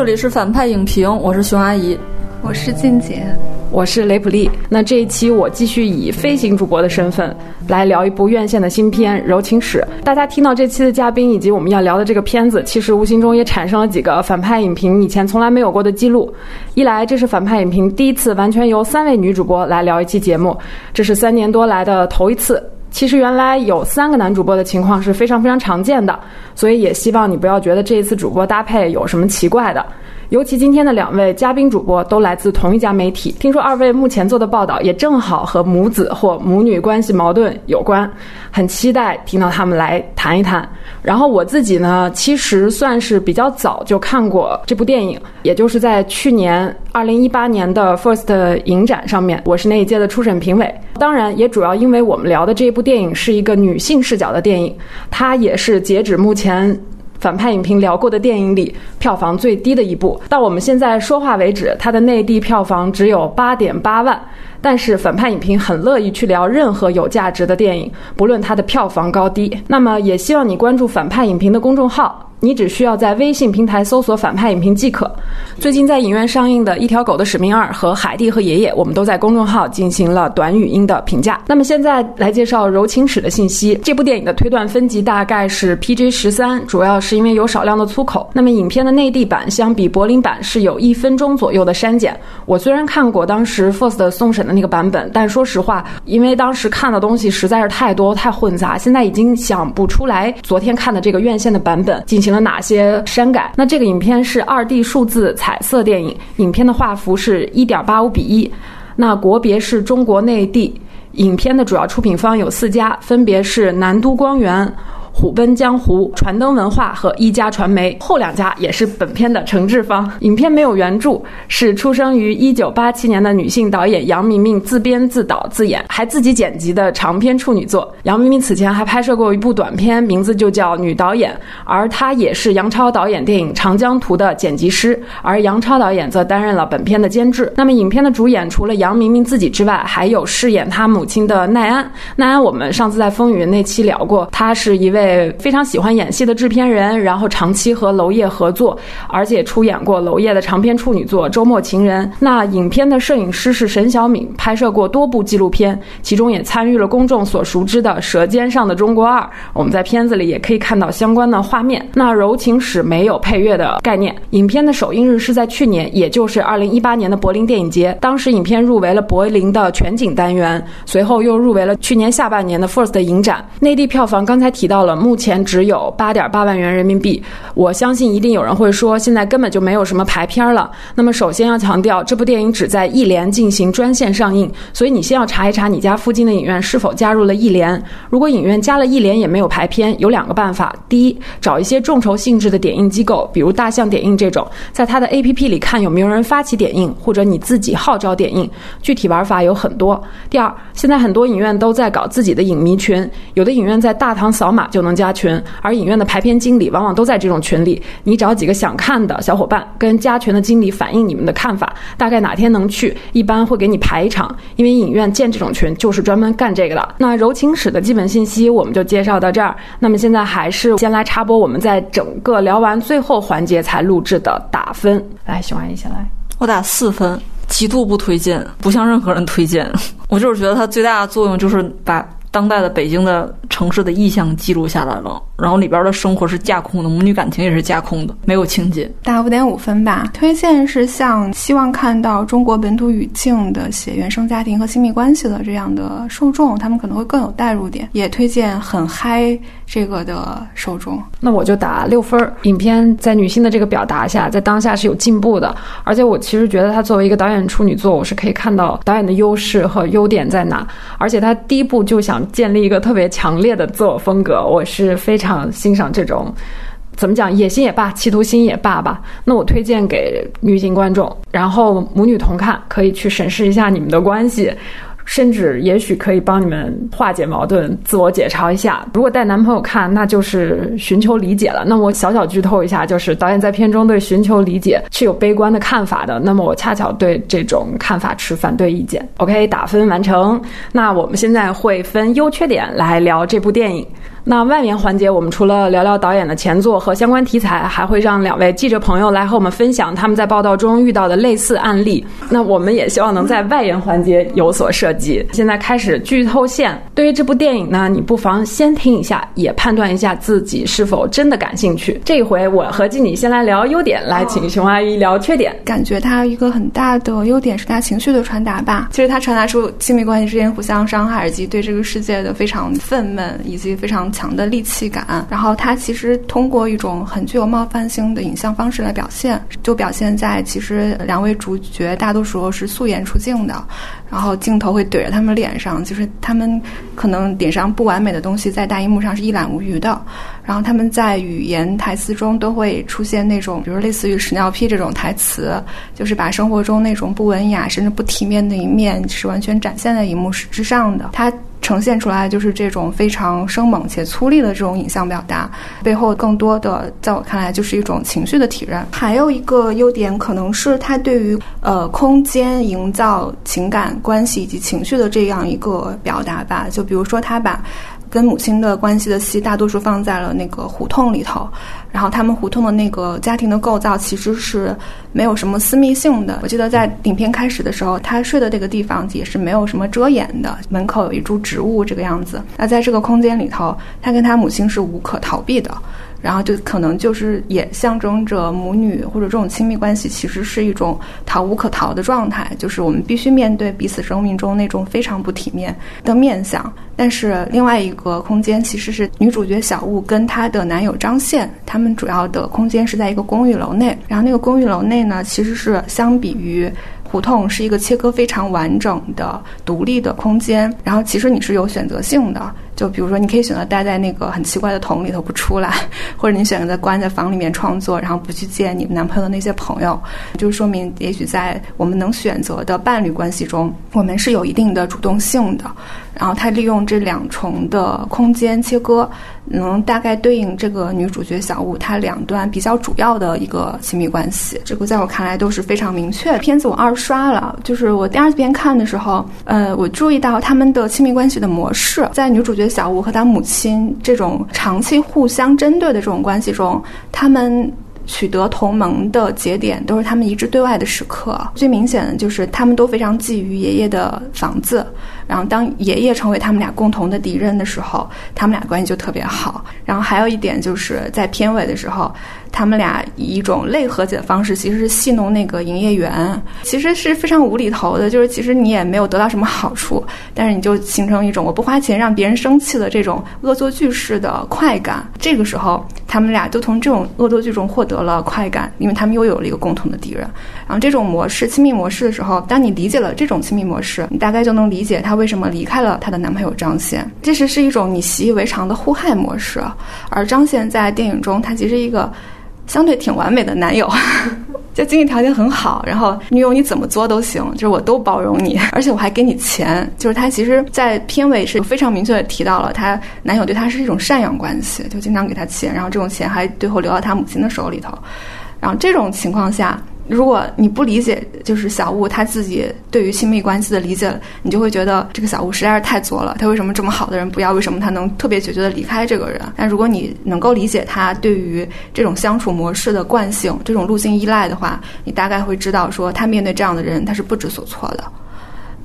这里是反派影评，我是熊阿姨，我是静姐，我是雷普利。那这一期我继续以飞行主播的身份来聊一部院线的新片《柔情史》。大家听到这期的嘉宾以及我们要聊的这个片子，其实无形中也产生了几个反派影评以前从来没有过的记录。一来，这是反派影评第一次完全由三位女主播来聊一期节目，这是三年多来的头一次。其实原来有三个男主播的情况是非常非常常见的，所以也希望你不要觉得这一次主播搭配有什么奇怪的。尤其今天的两位嘉宾主播都来自同一家媒体，听说二位目前做的报道也正好和母子或母女关系矛盾有关，很期待听到他们来谈一谈。然后我自己呢，其实算是比较早就看过这部电影，也就是在去年二零一八年的 First 影展上面，我是那一届的初审评委。当然，也主要因为我们聊的这部电影是一个女性视角的电影，它也是截止目前。反派影评聊过的电影里，票房最低的一部。到我们现在说话为止，它的内地票房只有八点八万。但是反派影评很乐意去聊任何有价值的电影，不论它的票房高低。那么，也希望你关注反派影评的公众号。你只需要在微信平台搜索“反派影评”即可。最近在影院上映的一条狗的使命二和海蒂和爷爷，我们都在公众号进行了短语音的评价。那么现在来介绍柔情史的信息。这部电影的推断分级大概是 PG 十三，主要是因为有少量的粗口。那么影片的内地版相比柏林版是有一分钟左右的删减。我虽然看过当时 First 送审那个版本，但说实话，因为当时看的东西实在是太多太混杂，现在已经想不出来昨天看的这个院线的版本进行。了哪些删改？那这个影片是二 D 数字彩色电影，影片的画幅是一点八五比一，那国别是中国内地。影片的主要出品方有四家，分别是南都光源。虎奔江湖、传灯文化和一家传媒，后两家也是本片的承制方。影片没有原著，是出生于一九八七年的女性导演杨明明自编自导自演，还自己剪辑的长篇处女作。杨明明此前还拍摄过一部短片，名字就叫《女导演》，而她也是杨超导演电影《长江图》的剪辑师，而杨超导演则担任了本片的监制。那么，影片的主演除了杨明明自己之外，还有饰演她母亲的奈安。奈安，我们上次在风云那期聊过，她是一位。非常喜欢演戏的制片人，然后长期和娄烨合作，而且出演过娄烨的长篇处女作《周末情人》。那影片的摄影师是沈晓敏，拍摄过多部纪录片，其中也参与了公众所熟知的《舌尖上的中国二》。我们在片子里也可以看到相关的画面。那柔情史没有配乐的概念，影片的首映日是在去年，也就是二零一八年的柏林电影节。当时影片入围了柏林的全景单元，随后又入围了去年下半年的 First 影展。内地票房刚才提到了。目前只有八点八万元人民币，我相信一定有人会说，现在根本就没有什么排片了。那么首先要强调，这部电影只在艺联进行专线上映，所以你先要查一查你家附近的影院是否加入了艺联。如果影院加了艺联也没有排片，有两个办法：第一，找一些众筹性质的点映机构，比如大象点映这种，在它的 APP 里看有没有人发起点映，或者你自己号召点映。具体玩法有很多。第二，现在很多影院都在搞自己的影迷群，有的影院在大堂扫码就能。加群，而影院的排片经理往往都在这种群里。你找几个想看的小伙伴，跟加群的经理反映你们的看法，大概哪天能去，一般会给你排一场。因为影院建这种群就是专门干这个的。那柔情史的基本信息我们就介绍到这儿。那么现在还是先来插播我们在整个聊完最后环节才录制的打分。来，熊阿姨先来，我打四分，极度不推荐，不向任何人推荐。我就是觉得它最大的作用就是把。当代的北京的城市的意象记录下来了，然后里边的生活是架空的，母女感情也是架空的，没有情节。打五点五分吧。推荐是像希望看到中国本土语境的写原生家庭和亲密关系的这样的受众，他们可能会更有代入点。也推荐很嗨这个的受众。那我就打六分儿。影片在女性的这个表达下，在当下是有进步的，而且我其实觉得它作为一个导演处女作，我是可以看到导演的优势和优点在哪。而且他第一步就想。建立一个特别强烈的自我风格，我是非常欣赏这种，怎么讲野心也罢，企图心也罢吧。那我推荐给女性观众，然后母女同看，可以去审视一下你们的关系。甚至也许可以帮你们化解矛盾、自我解嘲一下。如果带男朋友看，那就是寻求理解了。那我小小剧透一下，就是导演在片中对寻求理解是有悲观的看法的。那么我恰巧对这种看法持反对意见。OK，打分完成。那我们现在会分优缺点来聊这部电影。那外面环节，我们除了聊聊导演的前作和相关题材，还会让两位记者朋友来和我们分享他们在报道中遇到的类似案例。那我们也希望能在外延环节有所涉及。现在开始剧透线。对于这部电影呢，你不妨先听一下，也判断一下自己是否真的感兴趣。这一回我和静你先来聊优点，来请熊阿姨聊缺点。感觉它一个很大的优点是它情绪的传达吧。其实它传达出亲密关系之间互相伤害，以及对这个世界的非常愤懑，以及非常强的戾气感。然后它其实通过一种很具有冒犯性的影像方式来表现，就表现在其实两位主角大多时候是素颜出镜的，然后镜头会怼着他们脸上，就是他们可能脸上不完美的东西在大荧幕上是一览无余的。然后他们在语言台词中都会出现那种，比如类似于屎尿屁这种台词，就是把生活中那种不文雅甚至不体面的一面是完全展现在荧幕之上的。它呈现出来就是这种非常生猛且粗粝的这种影像表达，背后更多的在我看来就是一种情绪的体认。还有一个优点可能是它对于呃空间营造情感 关系以及情绪的这样一个表达吧。就比如说他把。跟母亲的关系的戏，大多数放在了那个胡同里头，然后他们胡同的那个家庭的构造其实是没有什么私密性的。我记得在影片开始的时候，他睡的这个地方也是没有什么遮掩的，门口有一株植物这个样子。那在这个空间里头，他跟他母亲是无可逃避的。然后就可能就是也象征着母女或者这种亲密关系，其实是一种逃无可逃的状态，就是我们必须面对彼此生命中那种非常不体面的面相。但是另外一个空间其实是女主角小雾跟她的男友张宪，他们主要的空间是在一个公寓楼内。然后那个公寓楼内呢，其实是相比于。胡同是一个切割非常完整的独立的空间，然后其实你是有选择性的，就比如说你可以选择待在那个很奇怪的桶里头不出来，或者你选择关在房里面创作，然后不去见你男朋友的那些朋友，就是说明也许在我们能选择的伴侣关系中，我们是有一定的主动性的。然后他利用这两重的空间切割，能大概对应这个女主角小雾她两段比较主要的一个亲密关系。这个在我看来都是非常明确。片子我二刷了，就是我第二遍看的时候，呃，我注意到他们的亲密关系的模式，在女主角小吴和他母亲这种长期互相针对的这种关系中，他们。取得同盟的节点都是他们一致对外的时刻。最明显的就是他们都非常觊觎爷爷的房子，然后当爷爷成为他们俩共同的敌人的时候，他们俩关系就特别好。然后还有一点就是在片尾的时候。他们俩以一种类和解的方式，其实是戏弄那个营业员，其实是非常无厘头的。就是其实你也没有得到什么好处，但是你就形成一种我不花钱让别人生气的这种恶作剧式的快感。这个时候，他们俩就从这种恶作剧中获得了快感，因为他们又有了一个共同的敌人。然后这种模式，亲密模式的时候，当你理解了这种亲密模式，你大概就能理解她为什么离开了她的男朋友张宪。这是是一种你习以为常的互害模式，而张宪在电影中，他其实一个。相对挺完美的男友，就经济条件很好，然后女友你怎么作都行，就是我都包容你，而且我还给你钱。就是他其实，在片尾是非常明确的提到了，她男友对她是一种赡养关系，就经常给她钱，然后这种钱还最后留到他母亲的手里头。然后这种情况下。如果你不理解，就是小物他自己对于亲密关系的理解，你就会觉得这个小物实在是太作了。他为什么这么好的人不要？为什么他能特别决绝的离开这个人？但如果你能够理解他对于这种相处模式的惯性、这种路径依赖的话，你大概会知道，说他面对这样的人，他是不知所措的。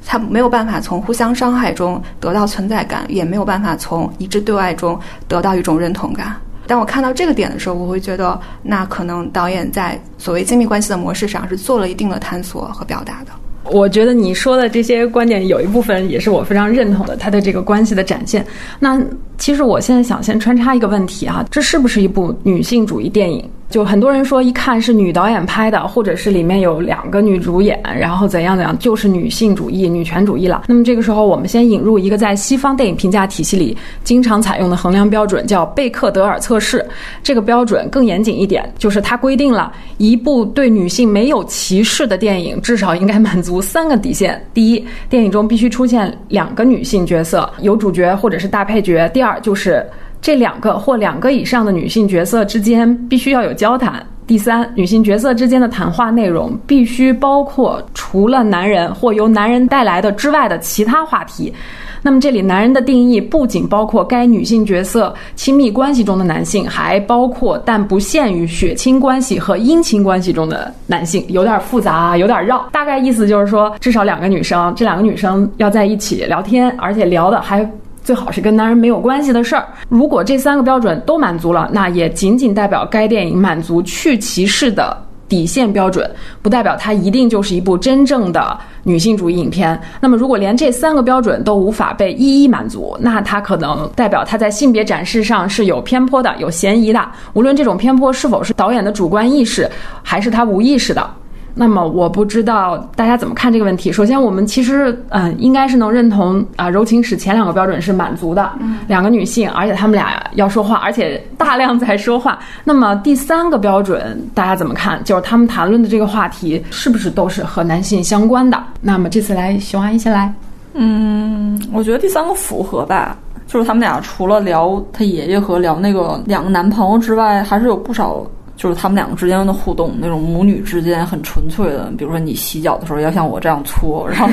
他没有办法从互相伤害中得到存在感，也没有办法从一致对外中得到一种认同感。当我看到这个点的时候，我会觉得，那可能导演在所谓亲密关系的模式上是做了一定的探索和表达的。我觉得你说的这些观点有一部分也是我非常认同的，他的这个关系的展现。那其实我现在想先穿插一个问题啊，这是不是一部女性主义电影？就很多人说，一看是女导演拍的，或者是里面有两个女主演，然后怎样怎样，就是女性主义、女权主义了。那么这个时候，我们先引入一个在西方电影评价体系里经常采用的衡量标准，叫贝克德尔测试。这个标准更严谨一点，就是它规定了一部对女性没有歧视的电影，至少应该满足三个底线：第一，电影中必须出现两个女性角色，有主角或者是大配角；第二，就是。这两个或两个以上的女性角色之间必须要有交谈。第三，女性角色之间的谈话内容必须包括除了男人或由男人带来的之外的其他话题。那么，这里男人的定义不仅包括该女性角色亲密关系中的男性，还包括但不限于血亲关系和姻亲关系中的男性，有点复杂啊，有点绕。大概意思就是说，至少两个女生，这两个女生要在一起聊天，而且聊的还最好是跟男人没有关系的事儿。如果这三个标准都满足了，那也仅仅代表该电影满足去歧视的。底线标准不代表它一定就是一部真正的女性主义影片。那么，如果连这三个标准都无法被一一满足，那它可能代表它在性别展示上是有偏颇的、有嫌疑的。无论这种偏颇是否是导演的主观意识，还是他无意识的。那么我不知道大家怎么看这个问题。首先，我们其实嗯，应该是能认同啊，柔情史前两个标准是满足的，两个女性，而且她们俩要说话，而且大量在说话。那么第三个标准大家怎么看？就是他们谈论的这个话题是不是都是和男性相关的？那么这次来，熊阿姨先来。嗯，我觉得第三个符合吧，就是他们俩除了聊他爷爷和聊那个两个男朋友之外，还是有不少。就是他们两个之间的互动，那种母女之间很纯粹的。比如说，你洗脚的时候要像我这样搓，然后，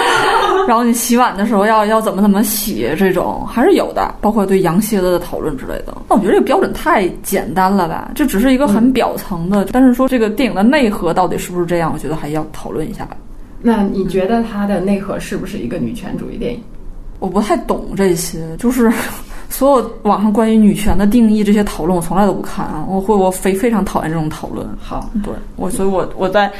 然后你洗碗的时候要要怎么怎么洗，这种还是有的。包括对羊蝎子的讨论之类的。那我觉得这个标准太简单了吧？这只是一个很表层的。但是说这个电影的内核到底是不是这样？我觉得还要讨论一下吧。那你觉得它的内核是不是一个女权主义电影？我不太懂这些，就是。所有网上关于女权的定义这些讨论，我从来都不看啊！我会我非非常讨厌这种讨论。好，对我，所以我我在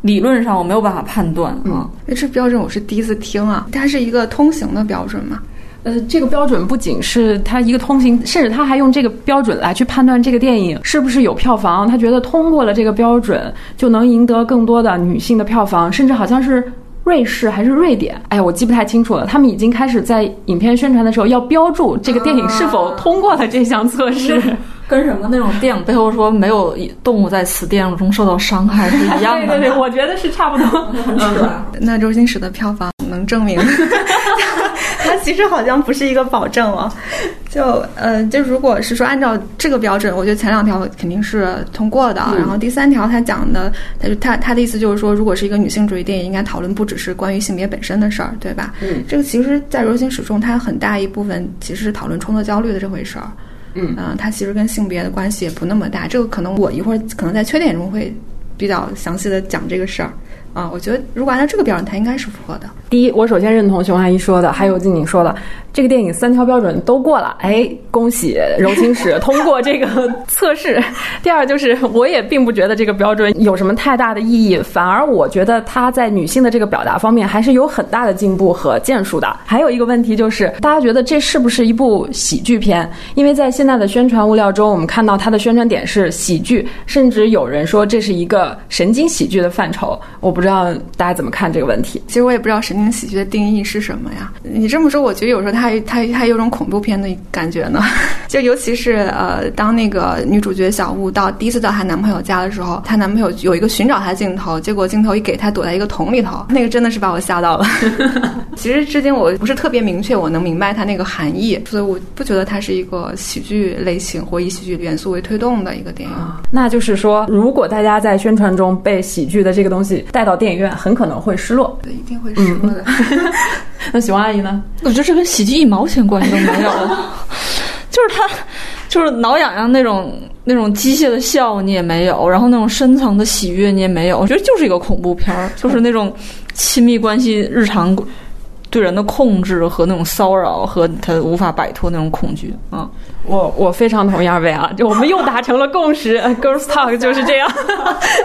理论上我没有办法判断啊。哎，这标准我是第一次听啊！它是一个通行的标准嘛？呃，这个标准不仅是它一个通行，甚至他还用这个标准来去判断这个电影是不是有票房。他觉得通过了这个标准，就能赢得更多的女性的票房，甚至好像是。瑞士还是瑞典？哎呀，我记不太清楚了。他们已经开始在影片宣传的时候要标注这个电影是否通过了这项测试，跟什么那种电影背后说没有动物在此电影中受到伤害是一样的。对对对，我觉得是差不多。那周星驰的票房能证明？它其实好像不是一个保证了。就呃，就如果是说按照这个标准，我觉得前两条肯定是通过的。然后第三条他讲的，他就他他的意思就是说，如果是一个女性主义电影，应该讨论不只是关于性别本身的事儿，对吧？嗯，这个其实，在柔情史中，它很大一部分其实是讨论冲突焦虑的这回事儿。嗯嗯，它其实跟性别的关系也不那么大。这个可能我一会儿可能在缺点中会比较详细的讲这个事儿。啊，我觉得如果按照这个标准，它应该是符合的。第一，我首先认同熊阿姨说的，还有静静说的，这个电影三条标准都过了，哎，恭喜柔情史 通过这个测试。第二，就是我也并不觉得这个标准有什么太大的意义，反而我觉得它在女性的这个表达方面还是有很大的进步和建树的。还有一个问题就是，大家觉得这是不是一部喜剧片？因为在现在的宣传物料中，我们看到它的宣传点是喜剧，甚至有人说这是一个神经喜剧的范畴。我不。不知道大家怎么看这个问题？其实我也不知道神经喜剧的定义是什么呀。你这么说，我觉得有时候它它它有种恐怖片的感觉呢。就尤其是呃，当那个女主角小雾到第一次到她男朋友家的时候，她男朋友有一个寻找她的镜头，结果镜头一给她躲在一个桶里头，那个真的是把我吓到了。其实至今我不是特别明确，我能明白它那个含义，所以我不觉得它是一个喜剧类型或以喜剧元素为推动的一个电影。那就是说，如果大家在宣传中被喜剧的这个东西带到。电影院很可能会失落，对，一定会失落的。那喜欢阿姨呢？我觉得这跟喜剧一毛钱关系都没有，就是他，就是挠痒痒那种那种机械的笑你也没有，然后那种深层的喜悦你也没有。我觉得就是一个恐怖片儿，就是那种亲密关系日常对人的控制和那种骚扰和他无法摆脱那种恐惧啊。我我非常同意二位啊，就我们又达成了共识。Girls Talk 就是这样，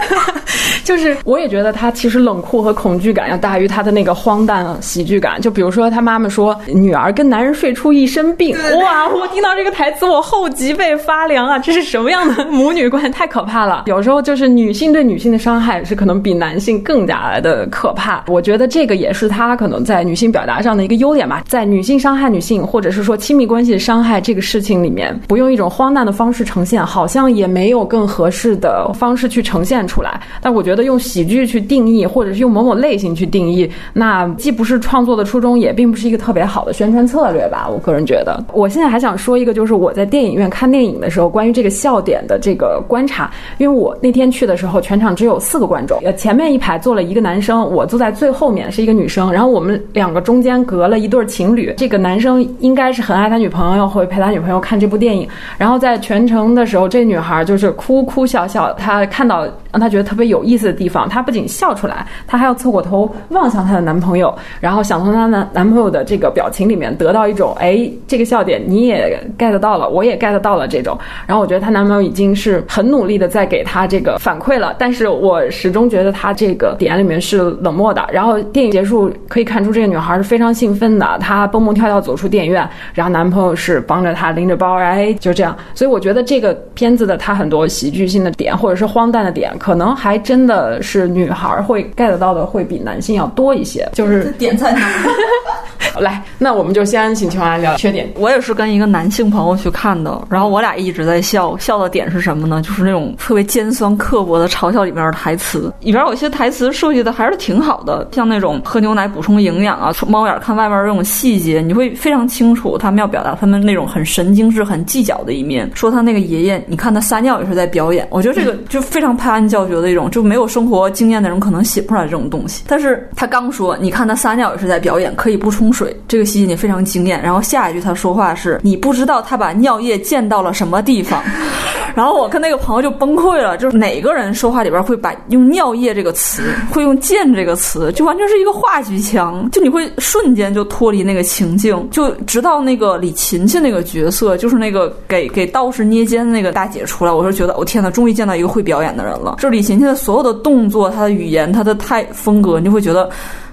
就是我也觉得他其实冷酷和恐惧感要大于他的那个荒诞喜剧感。就比如说他妈妈说女儿跟男人睡出一身病，哇！我听到这个台词我后脊背发凉啊！这是什么样的母女关系？太可怕了！有时候就是女性对女性的伤害是可能比男性更加的可怕。我觉得这个也是他可能在女性表达上的一个优点吧，在女性伤害女性或者是说亲密关系的伤害这个事情里。里面，不用一种荒诞的方式呈现，好像也没有更合适的方式去呈现出来。但我觉得用喜剧去定义，或者是用某某类型去定义，那既不是创作的初衷，也并不是一个特别好的宣传策略吧。我个人觉得，我现在还想说一个，就是我在电影院看电影的时候，关于这个笑点的这个观察。因为我那天去的时候，全场只有四个观众，呃，前面一排坐了一个男生，我坐在最后面是一个女生，然后我们两个中间隔了一对情侣。这个男生应该是很爱他女朋友，会陪他女朋友看这部电影。然后在全程的时候，这女孩就是哭哭笑笑，她看到。让她觉得特别有意思的地方，她不仅笑出来，她还要侧过头望向她的男朋友，然后想从她男男朋友的这个表情里面得到一种，哎，这个笑点你也 get 到了，我也 get 到了这种。然后我觉得她男朋友已经是很努力的在给她这个反馈了，但是我始终觉得她这个点里面是冷漠的。然后电影结束可以看出这个女孩是非常兴奋的，她蹦蹦跳跳走出电影院，然后男朋友是帮着她拎着包，哎，就这样。所以我觉得这个片子的它很多喜剧性的点或者是荒诞的点。可能还真的是女孩会 get 到的会比男性要多一些，就是点在哪？来，那我们就先请秋来聊缺点。我也是跟一个男性朋友去看的，然后我俩一直在笑，笑的点是什么呢？就是那种特别尖酸刻薄的嘲笑里面的台词，里边有些台词设计的还是挺好的，像那种喝牛奶补充营养啊，猫眼看外面这种细节，你会非常清楚他们要表达他们那种很神经质、很计较的一面。说他那个爷爷，你看他撒尿也是在表演，我觉得这个就非常拍案教学的一种，就没有生活经验的人可能写不出来这种东西。但是他刚说，你看他撒尿也是在表演，可以不冲水。这个细节你非常惊艳，然后下一句他说话是你不知道他把尿液溅到了什么地方，然后我跟那个朋友就崩溃了，就是哪个人说话里边会把用尿液这个词，会用溅这个词，就完全是一个话剧腔，就你会瞬间就脱离那个情境，就直到那个李琴琴那个角色，就是那个给给道士捏肩的那个大姐出来，我是觉得我天呐，终于见到一个会表演的人了，就李勤勤的所有的动作，他的语言，他的态风格，你就会觉得。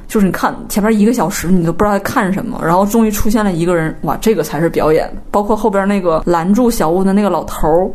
就是你看前面一个小时，你都不知道在看什么，然后终于出现了一个人，哇，这个才是表演。包括后边那个拦住小屋的那个老头儿，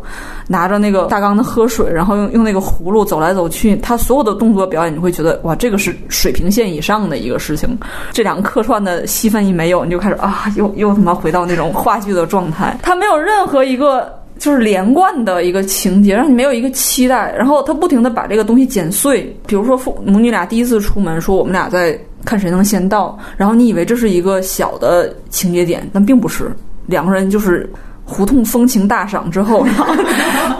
拿着那个大缸的喝水，然后用用那个葫芦走来走去，他所有的动作表演，你会觉得哇，这个是水平线以上的一个事情。这两个客串的戏份一没有，你就开始啊，又又他妈回到那种话剧的状态。他没有任何一个。就是连贯的一个情节，让你没有一个期待，然后他不停的把这个东西剪碎。比如说父母女俩第一次出门，说我们俩在看谁能先到，然后你以为这是一个小的情节点，但并不是，两个人就是。胡同风情大赏之后，然后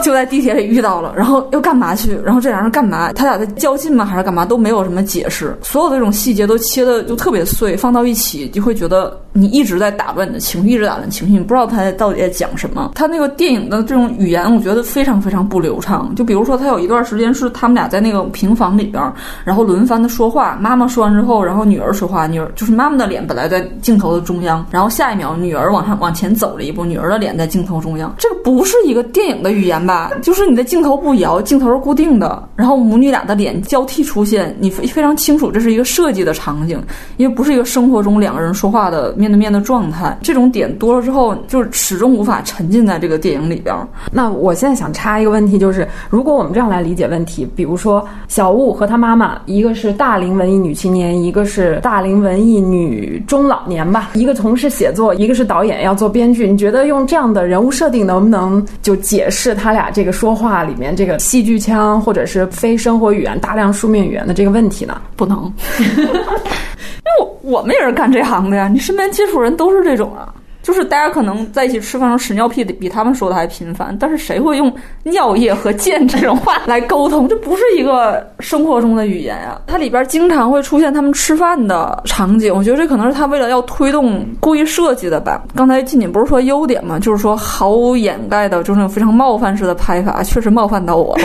就在地铁里遇到了，然后要干嘛去？然后这俩人干嘛？他俩在较劲吗？还是干嘛？都没有什么解释。所有的这种细节都切的就特别碎，放到一起就会觉得你一直在打乱你的情绪，一直打乱情绪，你不知道他到底在讲什么。他那个电影的这种语言，我觉得非常非常不流畅。就比如说，他有一段时间是他们俩在那个平房里边，然后轮番的说话。妈妈说完之后，然后女儿说话，女儿就是妈妈的脸本来在镜头的中央，然后下一秒女儿往上往前走了一步，女儿的脸。在镜头中央，这不是一个电影的语言吧？就是你的镜头不摇，镜头是固定的，然后母女俩的脸交替出现，你非非常清楚这是一个设计的场景，因为不是一个生活中两个人说话的面对面的状态。这种点多了之后，就是始终无法沉浸在这个电影里边。那我现在想插一个问题，就是如果我们这样来理解问题，比如说小雾和她妈妈，一个是大龄文艺女青年，一个是大龄文艺女中老年吧，一个从事写作，一个是导演要做编剧，你觉得用这样？样的人物设定能不能就解释他俩这个说话里面这个戏剧腔或者是非生活语言大量书面语言的这个问题呢？不能，因为我我们也是干这行的呀，你身边接触人都是这种啊。就是大家可能在一起吃饭时候屎尿屁比他们说的还频繁，但是谁会用尿液和剑这种话来沟通？这不是一个生活中的语言呀。它里边经常会出现他们吃饭的场景，我觉得这可能是他为了要推动故意设计的吧。刚才静静不是说优点吗？就是说毫无掩盖的，就是那种非常冒犯式的拍法，确实冒犯到我了。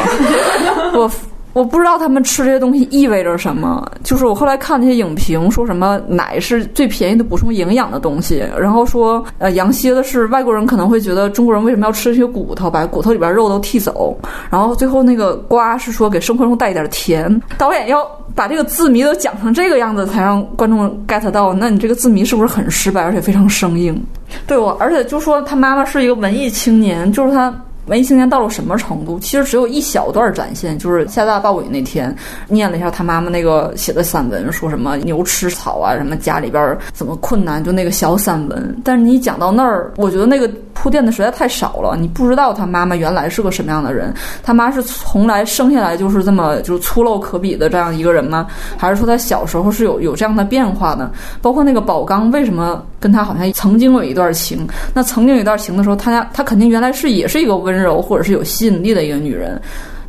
我。我不知道他们吃这些东西意味着什么。就是我后来看那些影评，说什么奶是最便宜的补充营养的东西，然后说呃羊蝎子是外国人可能会觉得中国人为什么要吃这些骨头，把骨头里边肉都剔走。然后最后那个瓜是说给生活中带一点甜。导演要把这个字谜都讲成这个样子，才让观众 get 到。那你这个字谜是不是很失败，而且非常生硬？对我，而且就说他妈妈是一个文艺青年，就是他。文艺青年到了什么程度？其实只有一小段展现，就是下大暴雨那天，念了一下他妈妈那个写的散文，说什么牛吃草啊，什么家里边怎么困难，就那个小散文。但是你讲到那儿，我觉得那个铺垫的实在太少了，你不知道他妈妈原来是个什么样的人，他妈是从来生下来就是这么就是粗陋可比的这样一个人吗？还是说他小时候是有有这样的变化呢？包括那个宝刚为什么跟他好像曾经有一段情？那曾经有一段情的时候，他家他肯定原来是也是一个温柔或者是有吸引力的一个女人，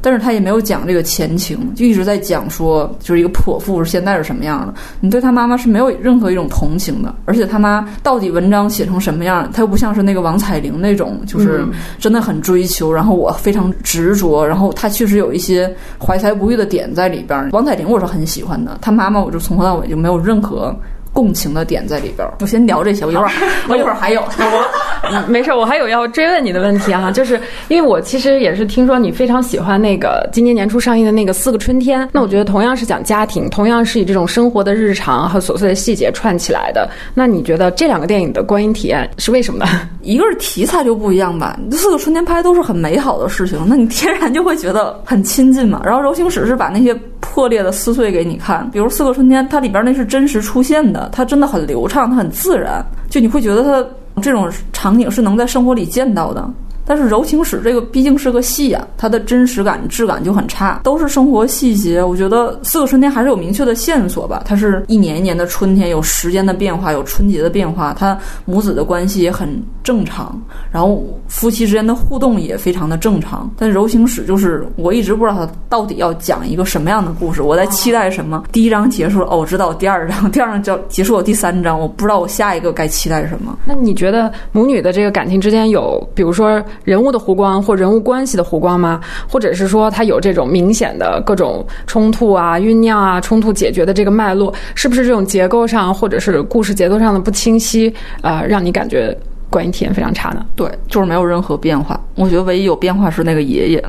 但是她也没有讲这个前情，就一直在讲说就是一个泼妇是现在是什么样的。你对她妈妈是没有任何一种同情的，而且他妈到底文章写成什么样，他又不像是那个王彩玲那种，就是真的很追求，然后我非常执着，然后他确实有一些怀才不遇的点在里边。王彩玲我是很喜欢的，她妈妈我就从头到尾就没有任何。共情的点在里边儿，我先聊这些，我一会儿 我一会儿还有，我没事，我还有要追问你的问题啊，就是因为我其实也是听说你非常喜欢那个今年年初上映的那个《四个春天》，那我觉得同样是讲家庭，同样是以这种生活的日常和琐碎的细节串起来的，那你觉得这两个电影的观影体验是为什么呢？一个是题材就不一样吧，《四个春天》拍的都是很美好的事情，那你天然就会觉得很亲近嘛。然后《柔情史》是把那些破裂的撕碎给你看，比如《四个春天》，它里边那是真实出现的。它真的很流畅，它很自然，就你会觉得它这种场景是能在生活里见到的。但是柔情史这个毕竟是个戏呀，它的真实感、质感就很差，都是生活细节。我觉得四个春天还是有明确的线索吧，它是一年一年的春天，有时间的变化，有春节的变化，它母子的关系也很正常，然后夫妻之间的互动也非常的正常。但柔情史就是我一直不知道它到底要讲一个什么样的故事，我在期待什么。第一章结束了，哦，我知道第二章，第二章就结束了，第三章我不知道我下一个该期待什么。那你觉得母女的这个感情之间有，比如说？人物的弧光或人物关系的弧光吗？或者是说它有这种明显的各种冲突啊、酝酿啊、冲突解决的这个脉络？是不是这种结构上或者是故事节奏上的不清晰啊，让你感觉观影体验非常差呢？对，就是没有任何变化。我觉得唯一有变化是那个爷爷。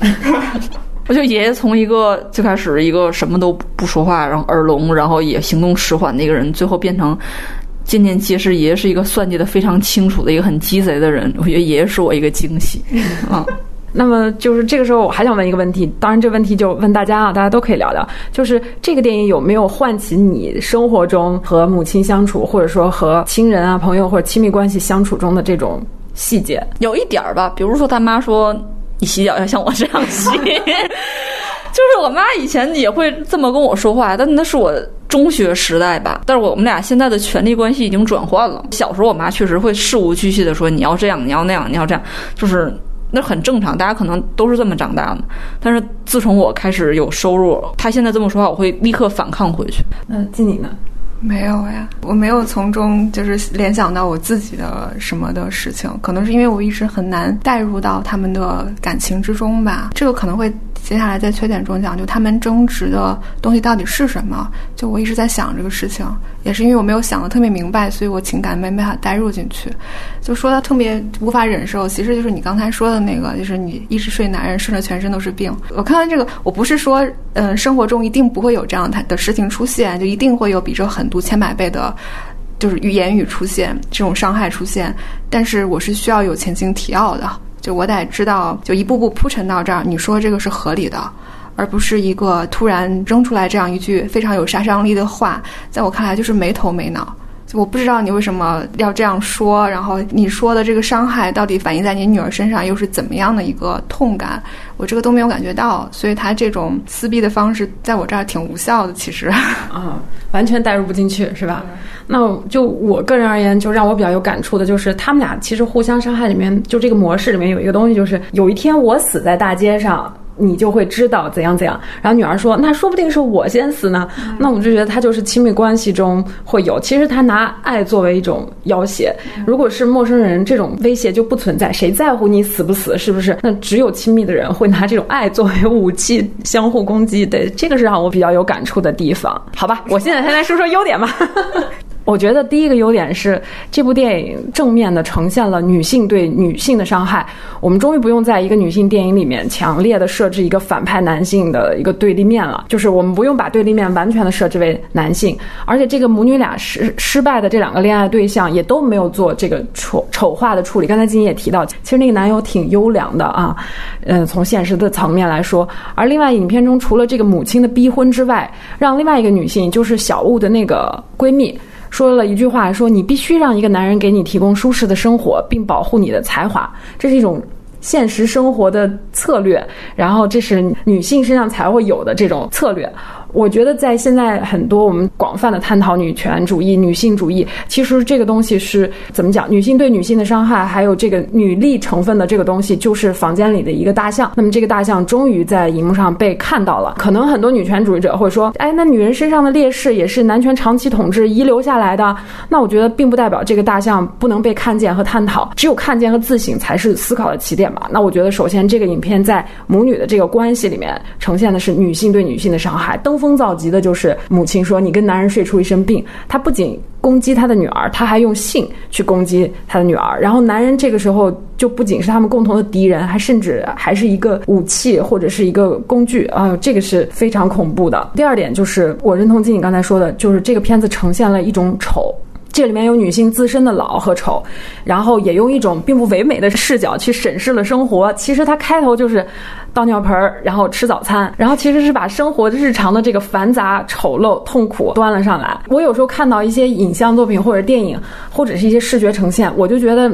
我觉得爷爷从一个最开始一个什么都不说话，然后耳聋，然后也行动迟缓的一个人，最后变成。渐渐揭示，爷爷是一个算计的非常清楚的一个很鸡贼的人。我觉得爷爷是我一个惊喜啊。那么就是这个时候，我还想问一个问题，当然这问题就问大家啊，大家都可以聊聊，就是这个电影有没有唤起你生活中和母亲相处，或者说和亲人啊、朋友或者亲密关系相处中的这种细节？有一点儿吧，比如说他妈说你洗脚要像我这样洗。就是我妈以前也会这么跟我说话，但那是我中学时代吧。但是我们俩现在的权力关系已经转换了。小时候我妈确实会事无巨细的说你要这样，你要那样，你要这样，就是那很正常，大家可能都是这么长大的。但是自从我开始有收入，她现在这么说话，我会立刻反抗回去。那静你呢？没有呀，我没有从中就是联想到我自己的什么的事情，可能是因为我一直很难带入到他们的感情之中吧。这个可能会。接下来在缺点中讲，就他们争执的东西到底是什么？就我一直在想这个事情，也是因为我没有想的特别明白，所以我情感没办法带入进去。就说他特别无法忍受，其实就是你刚才说的那个，就是你一直睡男人，睡的全身都是病。我看到这个，我不是说，嗯，生活中一定不会有这样的事情出现，就一定会有比这狠毒千百倍的，就是语言语出现这种伤害出现，但是我是需要有前情提要的。就我得知道，就一步步铺陈到这儿，你说这个是合理的，而不是一个突然扔出来这样一句非常有杀伤力的话，在我看来就是没头没脑。我不知道你为什么要这样说，然后你说的这个伤害到底反映在你女儿身上又是怎么样的一个痛感，我这个都没有感觉到，所以他这种撕逼的方式在我这儿挺无效的，其实 啊，完全代入不进去，是吧？那就我个人而言，就让我比较有感触的就是，他们俩其实互相伤害里面，就这个模式里面有一个东西，就是有一天我死在大街上。你就会知道怎样怎样。然后女儿说：“那说不定是我先死呢。”那我就觉得他就是亲密关系中会有。其实他拿爱作为一种要挟。如果是陌生人，这种威胁就不存在。谁在乎你死不死？是不是？那只有亲密的人会拿这种爱作为武器，相互攻击。对，这个是让我比较有感触的地方。好吧，我现在先来说说优点吧。我觉得第一个优点是这部电影正面的呈现了女性对女性的伤害。我们终于不用在一个女性电影里面强烈的设置一个反派男性的一个对立面了，就是我们不用把对立面完全的设置为男性，而且这个母女俩失失败的这两个恋爱对象也都没有做这个丑丑化的处理。刚才金也提到，其实那个男友挺优良的啊，嗯，从现实的层面来说。而另外影片中除了这个母亲的逼婚之外，让另外一个女性就是小雾的那个闺蜜。说了一句话，说你必须让一个男人给你提供舒适的生活，并保护你的才华，这是一种现实生活的策略。然后这是女性身上才会有的这种策略。我觉得在现在很多我们广泛的探讨女权主义、女性主义，其实这个东西是怎么讲？女性对女性的伤害，还有这个女力成分的这个东西，就是房间里的一个大象。那么这个大象终于在荧幕上被看到了。可能很多女权主义者会说：“哎，那女人身上的劣势也是男权长期统治遗留下来的。”那我觉得并不代表这个大象不能被看见和探讨。只有看见和自省才是思考的起点吧。那我觉得，首先这个影片在母女的这个关系里面呈现的是女性对女性的伤害。登风造极的就是母亲说：“你跟男人睡出一身病。”他不仅攻击他的女儿，他还用性去攻击他的女儿。然后男人这个时候就不仅是他们共同的敌人，还甚至还是一个武器或者是一个工具啊！这个是非常恐怖的。第二点就是，我认同金你刚才说的，就是这个片子呈现了一种丑。这里面有女性自身的老和丑，然后也用一种并不唯美的视角去审视了生活。其实它开头就是倒尿盆儿，然后吃早餐，然后其实是把生活日常的这个繁杂、丑陋、痛苦端了上来。我有时候看到一些影像作品或者电影，或者是一些视觉呈现，我就觉得。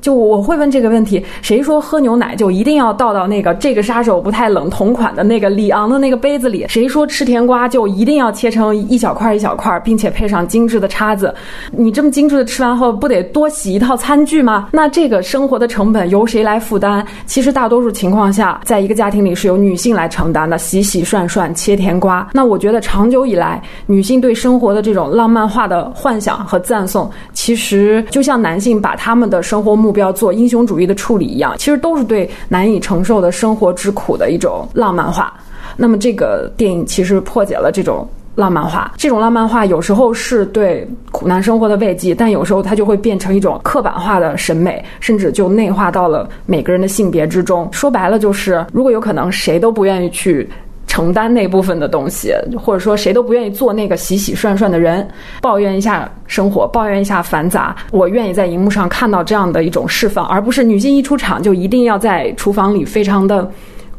就我会问这个问题：谁说喝牛奶就一定要倒到那个这个杀手不太冷同款的那个里昂的那个杯子里？谁说吃甜瓜就一定要切成一小块一小块，并且配上精致的叉子？你这么精致的吃完后，不得多洗一套餐具吗？那这个生活的成本由谁来负担？其实大多数情况下，在一个家庭里是由女性来承担的，洗洗涮涮切甜瓜。那我觉得长久以来，女性对生活的这种浪漫化的幻想和赞颂，其实就像男性把他们的生活目。目标做英雄主义的处理一样，其实都是对难以承受的生活之苦的一种浪漫化。那么这个电影其实破解了这种浪漫化，这种浪漫化有时候是对苦难生活的慰藉，但有时候它就会变成一种刻板化的审美，甚至就内化到了每个人的性别之中。说白了就是，如果有可能，谁都不愿意去。承担那部分的东西，或者说谁都不愿意做那个洗洗涮涮的人，抱怨一下生活，抱怨一下繁杂。我愿意在荧幕上看到这样的一种释放，而不是女性一出场就一定要在厨房里非常的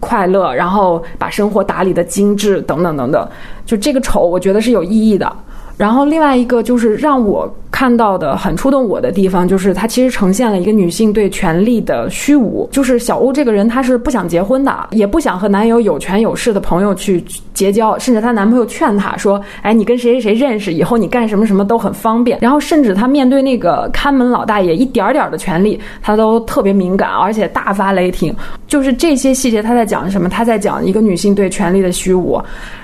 快乐，然后把生活打理的精致等等等等。就这个丑，我觉得是有意义的。然后另外一个就是让我。看到的很触动我的地方，就是它其实呈现了一个女性对权力的虚无。就是小乌这个人，她是不想结婚的，也不想和男友有权有势的朋友去结交，甚至她男朋友劝她说：“哎，你跟谁谁谁认识，以后你干什么什么都很方便。”然后甚至她面对那个看门老大爷一点点的权利，她都特别敏感，而且大发雷霆。就是这些细节，她在讲什么？她在讲一个女性对权力的虚无。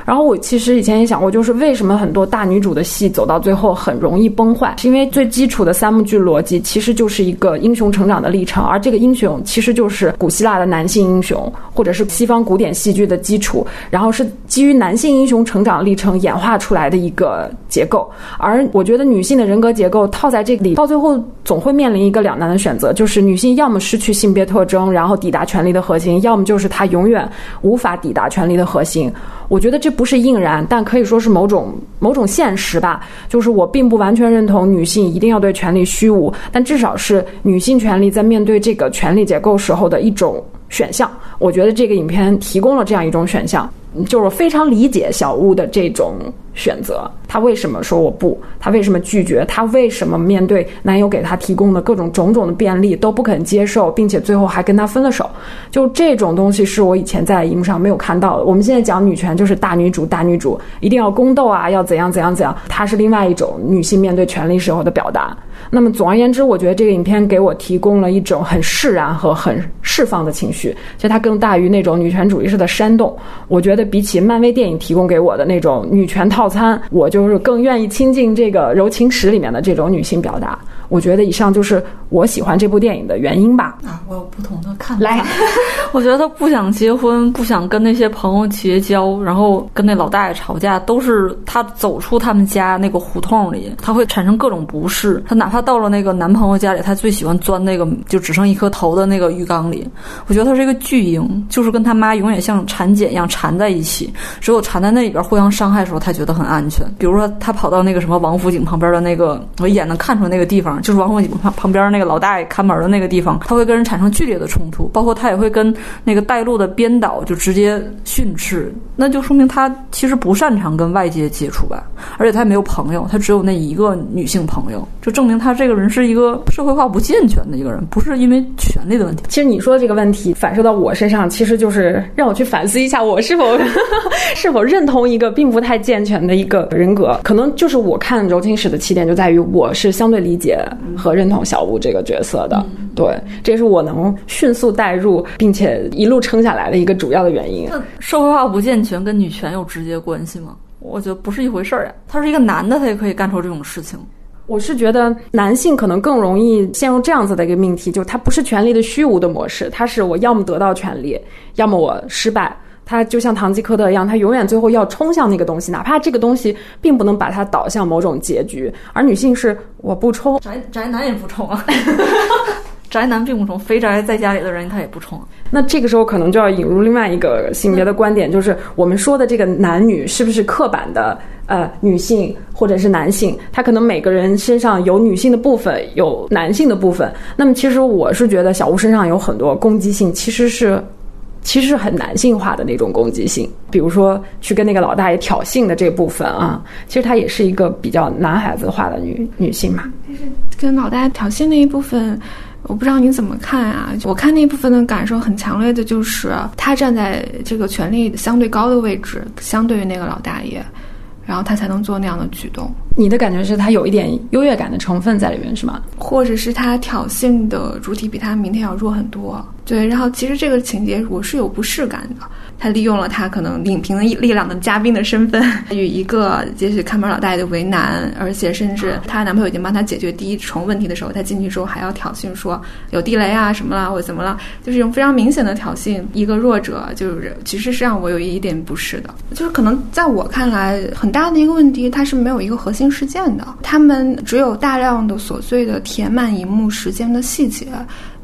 然后我其实以前也想过，就是为什么很多大女主的戏走到最后很容易崩坏？是因为最基础的三幕剧逻辑其实就是一个英雄成长的历程，而这个英雄其实就是古希腊的男性英雄，或者是西方古典戏剧的基础，然后是基于男性英雄成长历程演化出来的一个结构。而我觉得女性的人格结构套在这里，到最后总会面临一个两难的选择，就是女性要么失去性别特征，然后抵达权力的核心，要么就是她永远无法抵达权力的核心。我觉得这不是硬然，但可以说是某种某种现实吧。就是我并不完全认同女性一定要对权力虚无，但至少是女性权利在面对这个权力结构时候的一种选项。我觉得这个影片提供了这样一种选项。就是非常理解小屋的这种选择，她为什么说我不？她为什么拒绝？她为什么面对男友给她提供的各种种种的便利都不肯接受，并且最后还跟他分了手？就这种东西是我以前在荧幕上没有看到的。我们现在讲女权就是大女主，大女主一定要宫斗啊，要怎样怎样怎样？她是另外一种女性面对权力时候的表达。那么总而言之，我觉得这个影片给我提供了一种很释然和很释放的情绪，其实它更大于那种女权主义式的煽动。我觉得比起漫威电影提供给我的那种女权套餐，我就是更愿意亲近这个柔情史里面的这种女性表达。我觉得以上就是我喜欢这部电影的原因吧。啊，我有不同的看法。来，我觉得他不想结婚，不想跟那些朋友结交，然后跟那老大爷吵架，都是他走出他们家那个胡同里，他会产生各种不适。他哪怕到了那个男朋友家里，他最喜欢钻那个就只剩一颗头的那个浴缸里。我觉得他是一个巨婴，就是跟他妈永远像产茧一样缠在一起，只有缠在那里边互相伤害的时候，他觉得很安全。比如说，他跑到那个什么王府井旁边的那个，我一眼能看出来那个地方，就是王府井旁旁边那个老大爷看门的那个地方，他会跟人产生剧烈的冲突，包括他也会跟那个带路的编导就直接训斥，那就说明他其实不擅长跟外界接触吧，而且他也没有朋友，他只有那一个女性朋友，就证明他这个人是一个社会化不健全的一个人，不是因为权力的问题。其实你说的这个问题反射到我身上，其实就是让我去反思一下，我是否 是否认同一个并不太健全的一个人格。可能就是我看柔情史的起点就在于，我是相对理解和认同小吴这个角色的。对，这是我能迅速带入并且一路撑下来的一个主要的原因。那社会化不健全跟女权有直接关系吗？我觉得不是一回事儿呀。他是一个男的，他也可以干出这种事情。我是觉得男性可能更容易陷入这样子的一个命题，就是他不是权力的虚无的模式，他是我要么得到权力，要么我失败。他就像堂吉诃德一样，他永远最后要冲向那个东西，哪怕这个东西并不能把他导向某种结局。而女性是我不冲，宅宅男也不冲啊。宅男并不冲，肥宅在家里的人他也不冲。那这个时候可能就要引入另外一个性别的观点，就是我们说的这个男女是不是刻板的？呃，女性或者是男性，他可能每个人身上有女性的部分，有男性的部分。那么其实我是觉得小吴身上有很多攻击性，其实是其实是很男性化的那种攻击性。比如说去跟那个老大爷挑衅的这部分啊，其实他也是一个比较男孩子化的女女性嘛。就是跟老大爷挑衅那一部分。我不知道你怎么看啊？我看那部分的感受很强烈的就是他站在这个权力相对高的位置，相对于那个老大爷，然后他才能做那样的举动。你的感觉是他有一点优越感的成分在里面是吗？或者是他挑衅的主体比他明天要弱很多？对，然后其实这个情节我是有不适感的。他利用了他可能领评力量的嘉宾的身份，与一个也许看门老大爷的为难，而且甚至她男朋友已经帮她解决第一重问题的时候，她进去之后还要挑衅说有地雷啊什么啦或者怎么了，就是用非常明显的挑衅一个弱者，就是其实是让我有一点不适的。就是可能在我看来，很大的一个问题，它是没有一个核心事件的，他们只有大量的琐碎的填满荧幕时间的细节。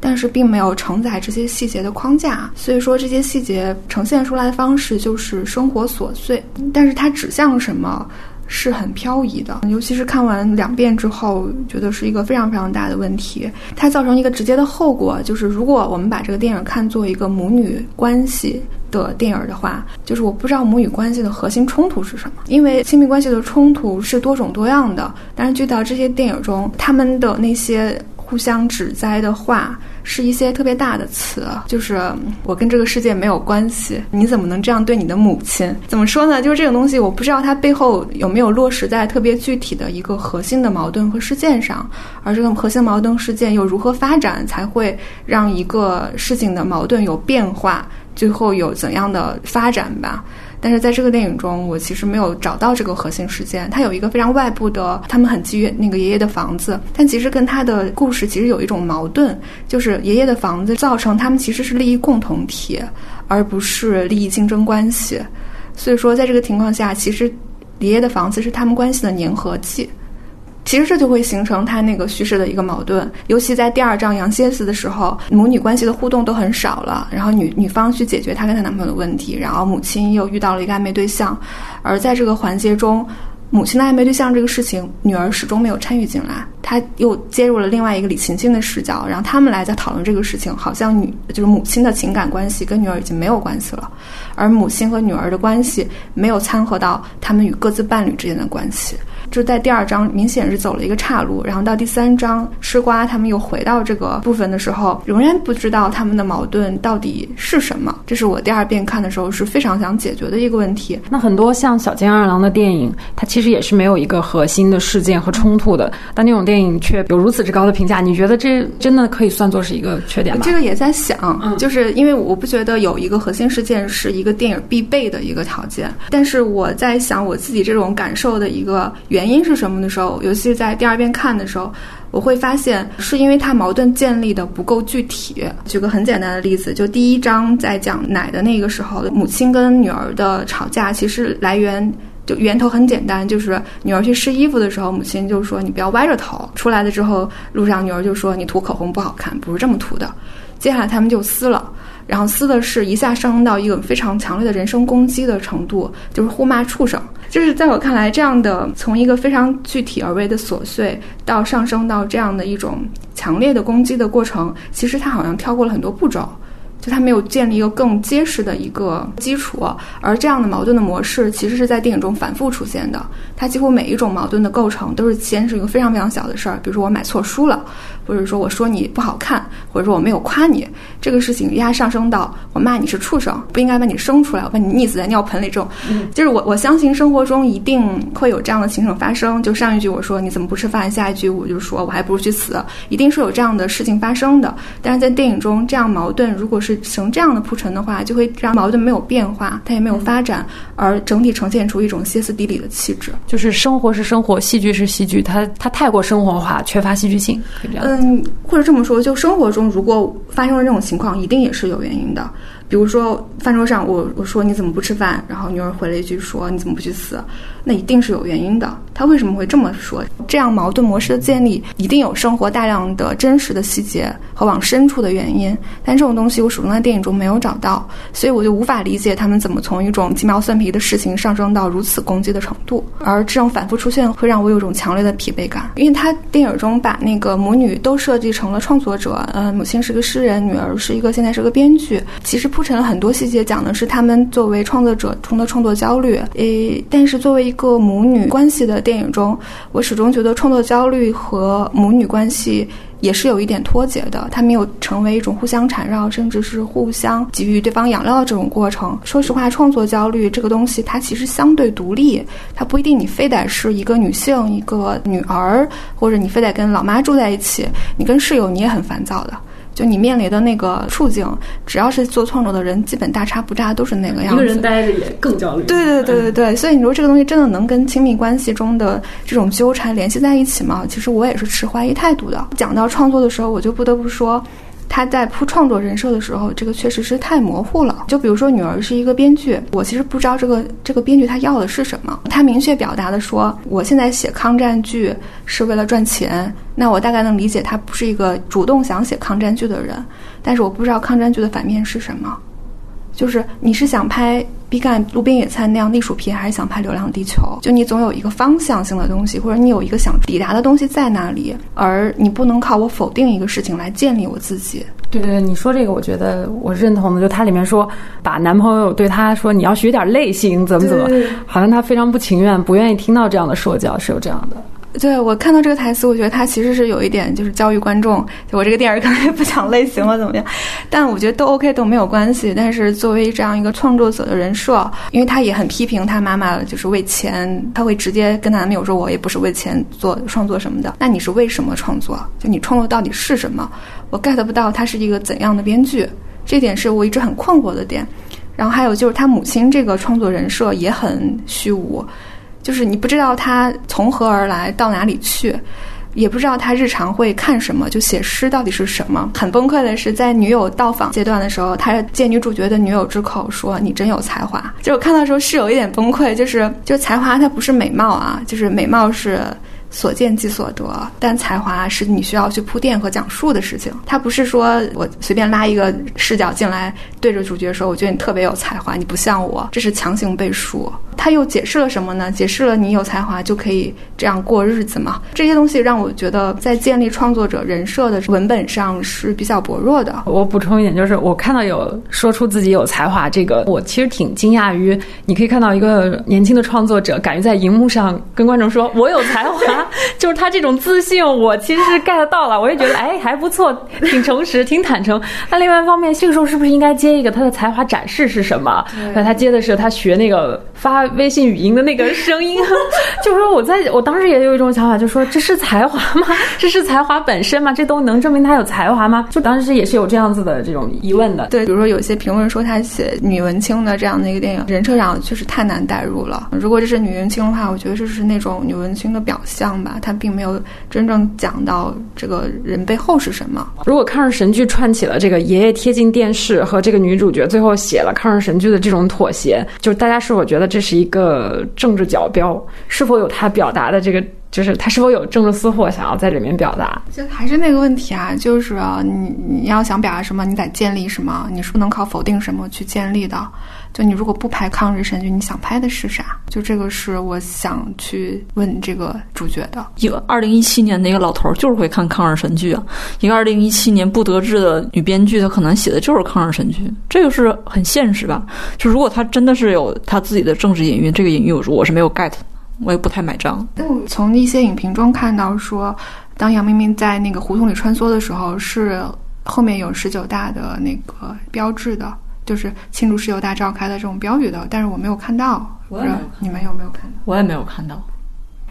但是并没有承载这些细节的框架，所以说这些细节呈现出来的方式就是生活琐碎，但是它指向什么是很漂移的。尤其是看完两遍之后，觉得是一个非常非常大的问题。它造成一个直接的后果，就是如果我们把这个电影看作一个母女关系的电影的话，就是我不知道母女关系的核心冲突是什么，因为亲密关系的冲突是多种多样的。但是，就到这些电影中，他们的那些互相指摘的话。是一些特别大的词，就是我跟这个世界没有关系，你怎么能这样对你的母亲？怎么说呢？就是这种东西，我不知道它背后有没有落实在特别具体的一个核心的矛盾和事件上，而这个核心矛盾事件又如何发展，才会让一个事情的矛盾有变化，最后有怎样的发展吧？但是在这个电影中，我其实没有找到这个核心事件。它有一个非常外部的，他们很基于那个爷爷的房子，但其实跟他的故事其实有一种矛盾，就是爷爷的房子造成他们其实是利益共同体，而不是利益竞争关系。所以说，在这个情况下，其实爷爷的房子是他们关系的粘合剂。其实这就会形成他那个叙事的一个矛盾，尤其在第二章杨歇斯的时候，母女关系的互动都很少了，然后女女方去解决她跟她男朋友的问题，然后母亲又遇到了一个暧昧对象，而在这个环节中，母亲的暧昧对象这个事情，女儿始终没有参与进来，她又接入了另外一个李晴晴的视角，然后他们来在讨论这个事情，好像女就是母亲的情感关系跟女儿已经没有关系了，而母亲和女儿的关系没有掺和到他们与各自伴侣之间的关系。就在第二章明显是走了一个岔路，然后到第三章吃瓜他们又回到这个部分的时候，仍然不知道他们的矛盾到底是什么。这是我第二遍看的时候是非常想解决的一个问题。那很多像小津二郎的电影，它其实也是没有一个核心的事件和冲突的，但那种电影却有如此之高的评价。你觉得这真的可以算作是一个缺点吗？这个也在想，就是因为我不觉得有一个核心事件是一个电影必备的一个条件，但是我在想我自己这种感受的一个。原原因是什么的时候，尤其是在第二遍看的时候，我会发现是因为他矛盾建立的不够具体。举个很简单的例子，就第一章在讲奶的那个时候，母亲跟女儿的吵架，其实来源。就源头很简单，就是女儿去试衣服的时候，母亲就说你不要歪着头。出来了之后，路上女儿就说你涂口红不好看，不是这么涂的。接下来他们就撕了，然后撕的是一下上升到一个非常强烈的人身攻击的程度，就是互骂畜生。就是在我看来，这样的从一个非常具体而微的琐碎，到上升到这样的一种强烈的攻击的过程，其实它好像跳过了很多步骤。就他没有建立一个更结实的一个基础，而这样的矛盾的模式其实是在电影中反复出现的。它几乎每一种矛盾的构成都是先是一个非常非常小的事儿，比如说我买错书了，或者说我说你不好看，或者说我没有夸你，这个事情一下上升到我骂你是畜生，不应该把你生出来，我把你溺死在尿盆里这种。就是我我相信生活中一定会有这样的情景发生。就上一句我说你怎么不吃饭，下一句我就说我还不如去死，一定是有这样的事情发生的。但是在电影中，这样矛盾如果是成这样的铺陈的话，就会让矛盾没有变化，它也没有发展，而整体呈现出一种歇斯底里的气质。就是生活是生活，戏剧是戏剧，它它太过生活化，缺乏戏剧性，可以这样。嗯，嗯或者这么说，就生活中如果发生了这种情况，一定也是有原因的。比如说饭桌上，我我说你怎么不吃饭，然后女儿回了一句说你怎么不去死，那一定是有原因的。他为什么会这么说？这样矛盾模式的建立，一定有生活大量的真实的细节和往深处的原因。但这种东西我始终在电影中没有找到，所以我就无法理解他们怎么从一种鸡毛蒜皮的事情上升到如此攻击的程度。而这种反复出现会让我有种强烈的疲惫感，因为他电影中把那个母女都设计成了创作者，呃，母亲是个诗人，女儿是一个现在是个编剧，其实铺陈了很多细节，讲的是他们作为创作者中的创作焦虑。诶，但是作为一一个母女关系的。电影中，我始终觉得创作焦虑和母女关系也是有一点脱节的，它没有成为一种互相缠绕，甚至是互相给予对方养料的这种过程。说实话，创作焦虑这个东西，它其实相对独立，它不一定你非得是一个女性、一个女儿，或者你非得跟老妈住在一起，你跟室友你也很烦躁的。就你面临的那个处境，只要是做创作的人，基本大差不差，都是那个样子。一个人待着也更焦虑。对对对对对，所以你说这个东西真的能跟亲密关系中的这种纠缠联系在一起吗？其实我也是持怀疑态度的。讲到创作的时候，我就不得不说。他在铺创作人设的时候，这个确实是太模糊了。就比如说，女儿是一个编剧，我其实不知道这个这个编剧他要的是什么。他明确表达的说，我现在写抗战剧是为了赚钱。那我大概能理解，他不是一个主动想写抗战剧的人。但是我不知道抗战剧的反面是什么。就是你是想拍毕赣路边野餐那样隶属片，还是想拍流浪地球？就你总有一个方向性的东西，或者你有一个想抵达的东西在那里，而你不能靠我否定一个事情来建立我自己。对对对，你说这个，我觉得我认同的。就它里面说，把男朋友对他说你要学点类型，怎么怎么，好像他非常不情愿，不愿意听到这样的说教，是有这样的。对我看到这个台词，我觉得他其实是有一点就是教育观众。就我这个电影可能也不讲类型了，怎么样？但我觉得都 OK 都没有关系。但是作为这样一个创作者的人设，因为他也很批评他妈妈，就是为钱，他会直接跟男朋友说：“我也不是为钱做创作什么的。”那你是为什么创作？就你创作到底是什么？我 get 不到他是一个怎样的编剧，这点是我一直很困惑的点。然后还有就是他母亲这个创作人设也很虚无。就是你不知道他从何而来，到哪里去，也不知道他日常会看什么，就写诗到底是什么。很崩溃的是，在女友到访阶段的时候，他借女主角的女友之口说：“你真有才华。”就我看到时候是有一点崩溃，就是就才华它不是美貌啊，就是美貌是。所见即所得，但才华是你需要去铺垫和讲述的事情。它不是说我随便拉一个视角进来，对着主角说：“我觉得你特别有才华，你不像我。”这是强行背书。他又解释了什么呢？解释了你有才华就可以这样过日子嘛？这些东西让我觉得在建立创作者人设的文本上是比较薄弱的。我补充一点，就是我看到有说出自己有才华这个，我其实挺惊讶于你可以看到一个年轻的创作者敢于在荧幕上跟观众说：“我有才华。”就是他这种自信，我其实是 get 到了，我也觉得哎还不错，挺诚实，挺坦诚。那另外一方面，信寿是不是应该接一个他的才华展示是什么？那他接的是他学那个发微信语音的那个声音，就说我在我当时也有一种想法，就说这是才华吗？这是才华本身吗？这都能证明他有才华吗？就当时也是有这样子的这种疑问的。对，比如说有些评论说他写女文青的这样的一个电影，人设上确实太难代入了。如果这是女文青的话，我觉得这是那种女文青的表象吧，她并没有真正讲到这个人背后是什么。如果抗日神剧串起了这个爷爷贴近电视和这个女主角最后写了抗日神剧的这种妥协，就是大家是否觉得这是一个政治角标？是否有他表达的这个？就是他是否有政治私货想要在里面表达？就还是那个问题啊，就是啊你你要想表达什么，你得建立什么，你是不能靠否定什么去建立的。就你如果不拍抗日神剧，你想拍的是啥？就这个是我想去问这个主角的。一个二零一七年的一个老头儿就是会看抗日神剧啊，一个二零一七年不得志的女编剧，她可能写的就是抗日神剧，这个是很现实吧？就如果他真的是有他自己的政治隐喻，这个隐喻我是没有 get，我也不太买账。但我从一些影评中看到说，当杨明明在那个胡同里穿梭的时候，是后面有十九大的那个标志的。就是庆祝石油大召开的这种标语的，但是我没有看到，我也没有你们有没有看到？我也没有看到，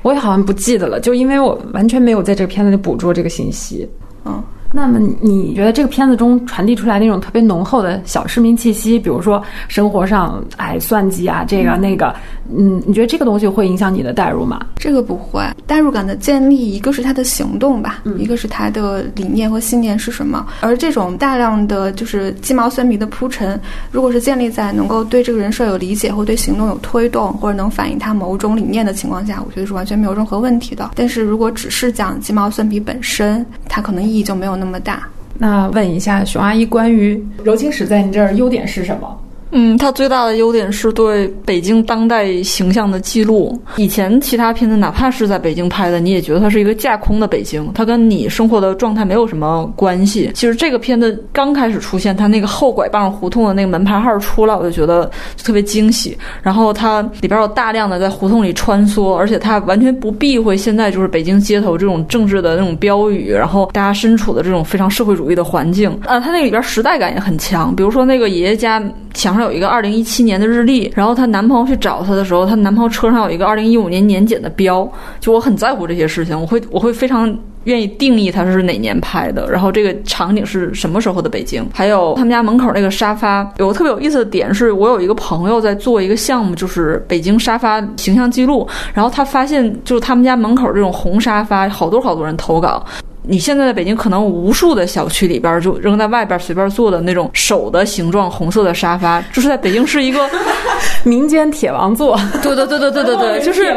我也好像不记得了，就因为我完全没有在这个片子里捕捉这个信息。嗯，那么你觉得这个片子中传递出来那种特别浓厚的小市民气息，比如说生活上哎算计啊这个那个，嗯，你觉得这个东西会影响你的代入吗？这个不会，代入感的建立，一个是他的行动吧，一个是他的理念和信念是什么。而这种大量的就是鸡毛蒜皮的铺陈，如果是建立在能够对这个人设有理解，或对行动有推动，或者能反映他某种理念的情况下，我觉得是完全没有任何问题的。但是如果只是讲鸡毛蒜皮本身，它可能意义就没有那那么大。那问一下熊阿姨，关于柔情史在你这儿优点是什么？嗯，它最大的优点是对北京当代形象的记录。以前其他片子哪怕是在北京拍的，你也觉得它是一个架空的北京，它跟你生活的状态没有什么关系。其实这个片子刚开始出现，它那个后拐棒胡同的那个门牌号出来，我就觉得特别惊喜。然后它里边有大量的在胡同里穿梭，而且它完全不避讳现在就是北京街头这种政治的那种标语，然后大家身处的这种非常社会主义的环境。啊，它那里边时代感也很强。比如说那个爷爷家墙上有一个二零一七年的日历，然后她男朋友去找她的时候，她男朋友车上有一个二零一五年年检的标。就我很在乎这些事情，我会我会非常愿意定义它是哪年拍的，然后这个场景是什么时候的北京。还有他们家门口那个沙发，有个特别有意思的点是，我有一个朋友在做一个项目，就是北京沙发形象记录，然后他发现就是他们家门口这种红沙发，好多好多人投稿。你现在在北京，可能无数的小区里边就扔在外边随便坐的那种手的形状红色的沙发，就是在北京是一个 民间铁王座。对对对对对对对，就是。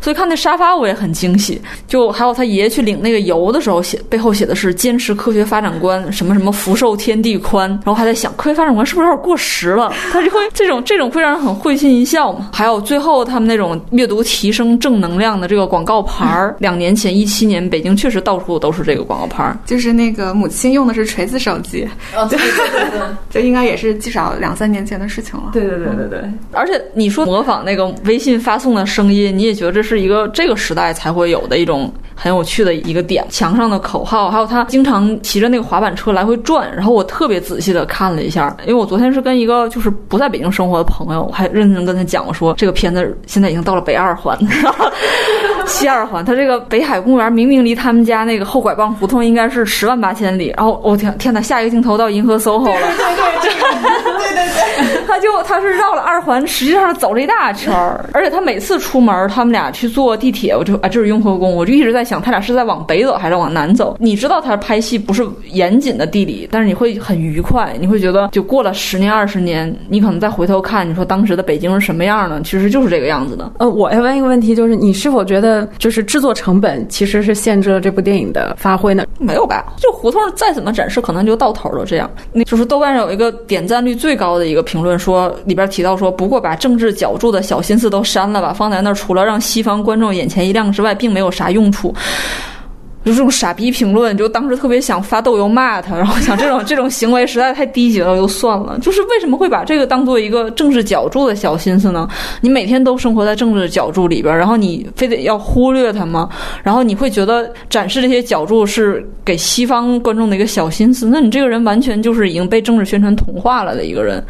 所以看那沙发我也很惊喜。就还有他爷爷去领那个油的时候，写背后写的是坚持科学发展观，什么什么福寿天地宽，然后还在想科学发展观是不是有点过时了？他就会 这种这种会让人很会心一笑嘛。还有最后他们那种阅读提升正能量的这个广告牌儿，两年前一七年北京确实到处都是这个广告牌儿。就是那个母亲用的是锤子手机，对对对对。就应该也是至少两三年前的事情了。对对对对对。而且你说模仿那个微信发送的声音，你也觉得这是一个这个时代才会有的一种很有趣的一个点。墙上的口号，还有他经常骑着那个滑板车来回转。然后我特别仔细的看了一下，因为我昨天是跟一个就是不在北京生活的朋友，我还认真跟他讲，我说这个片子现在已经到了北二环、西二环，他这个北海公园明明离他们家那个后拐棒胡同应该是十万八千里。然后我天天呐，下一个镜头到银河 SOHO 了。对对对对对，他就他是绕了二环，实际上走了一大圈儿，而且他每次出门，他们俩去坐地铁，我就啊，这是雍和宫，我就一直在想，他俩是在往北走还是往南走？你知道他拍戏不是严谨的地理，但是你会很愉快，你会觉得就过了十年二十年，你可能再回头看，你说当时的北京是什么样呢？其实就是这个样子的。呃，我要问一个问题，就是你是否觉得就是制作成本其实是限制了这部电影的发挥呢？没有吧？就胡同再怎么展示，可能就到头了。这样，那就是豆瓣上有一个点赞率最高的一个评论说，里边提到说，不过把政治角注的小心思都删了吧，放在那儿除了让西方观众眼前一亮之外，并没有啥用处。就这种傻逼评论，就当时特别想发豆油骂他，然后想这种这种行为实在太低级了，就算了。就是为什么会把这个当做一个政治角注的小心思呢？你每天都生活在政治角注里边，然后你非得要忽略它吗？然后你会觉得展示这些角注是给西方观众的一个小心思？那你这个人完全就是已经被政治宣传同化了的一个人。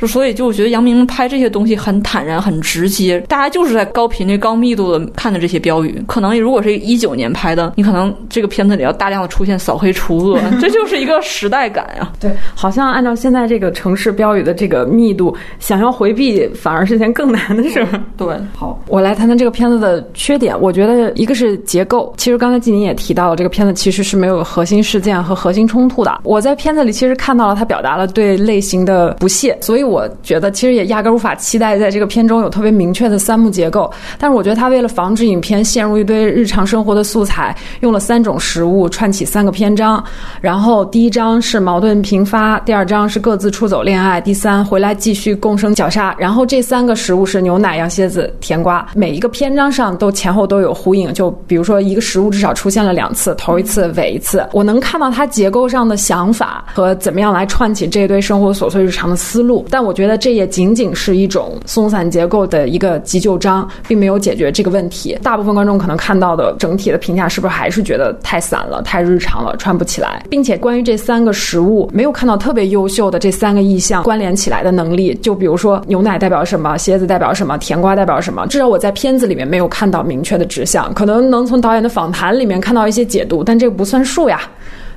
就所以就我觉得杨明拍这些东西很坦然、很直接，大家就是在高频率、高密度的看的这些标语。可能如果是一九年拍的，你可能。这个片子里要大量的出现扫黑除恶，这就是一个时代感呀。对，好像按照现在这个城市标语的这个密度，想要回避反而是件更难的事。对，好，我来谈谈这个片子的缺点。我觉得一个是结构，其实刚才季宁也提到了，这个片子其实是没有核心事件和核心冲突的。我在片子里其实看到了他表达了对类型的不屑，所以我觉得其实也压根无法期待在这个片中有特别明确的三幕结构。但是我觉得他为了防止影片陷入一堆日常生活的素材，用了。三种食物串起三个篇章，然后第一章是矛盾频发，第二章是各自出走恋爱，第三回来继续共生绞杀。然后这三个食物是牛奶、羊蝎子、甜瓜。每一个篇章上都前后都有呼应，就比如说一个食物至少出现了两次，头一次、尾一次。我能看到它结构上的想法和怎么样来串起这一堆生活琐碎日常的思路。但我觉得这也仅仅是一种松散结构的一个急救章，并没有解决这个问题。大部分观众可能看到的整体的评价是不是还是觉得？觉得太散了，太日常了，穿不起来，并且关于这三个食物，没有看到特别优秀的这三个意象关联起来的能力。就比如说牛奶代表什么，蝎子代表什么，甜瓜代表什么，至少我在片子里面没有看到明确的指向，可能能从导演的访谈里面看到一些解读，但这个不算数呀。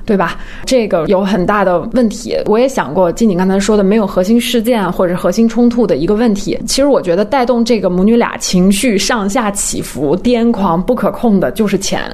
对吧？这个有很大的问题。我也想过，金景刚才说的没有核心事件或者核心冲突的一个问题。其实我觉得带动这个母女俩情绪上下起伏、癫狂不可控的，就是钱。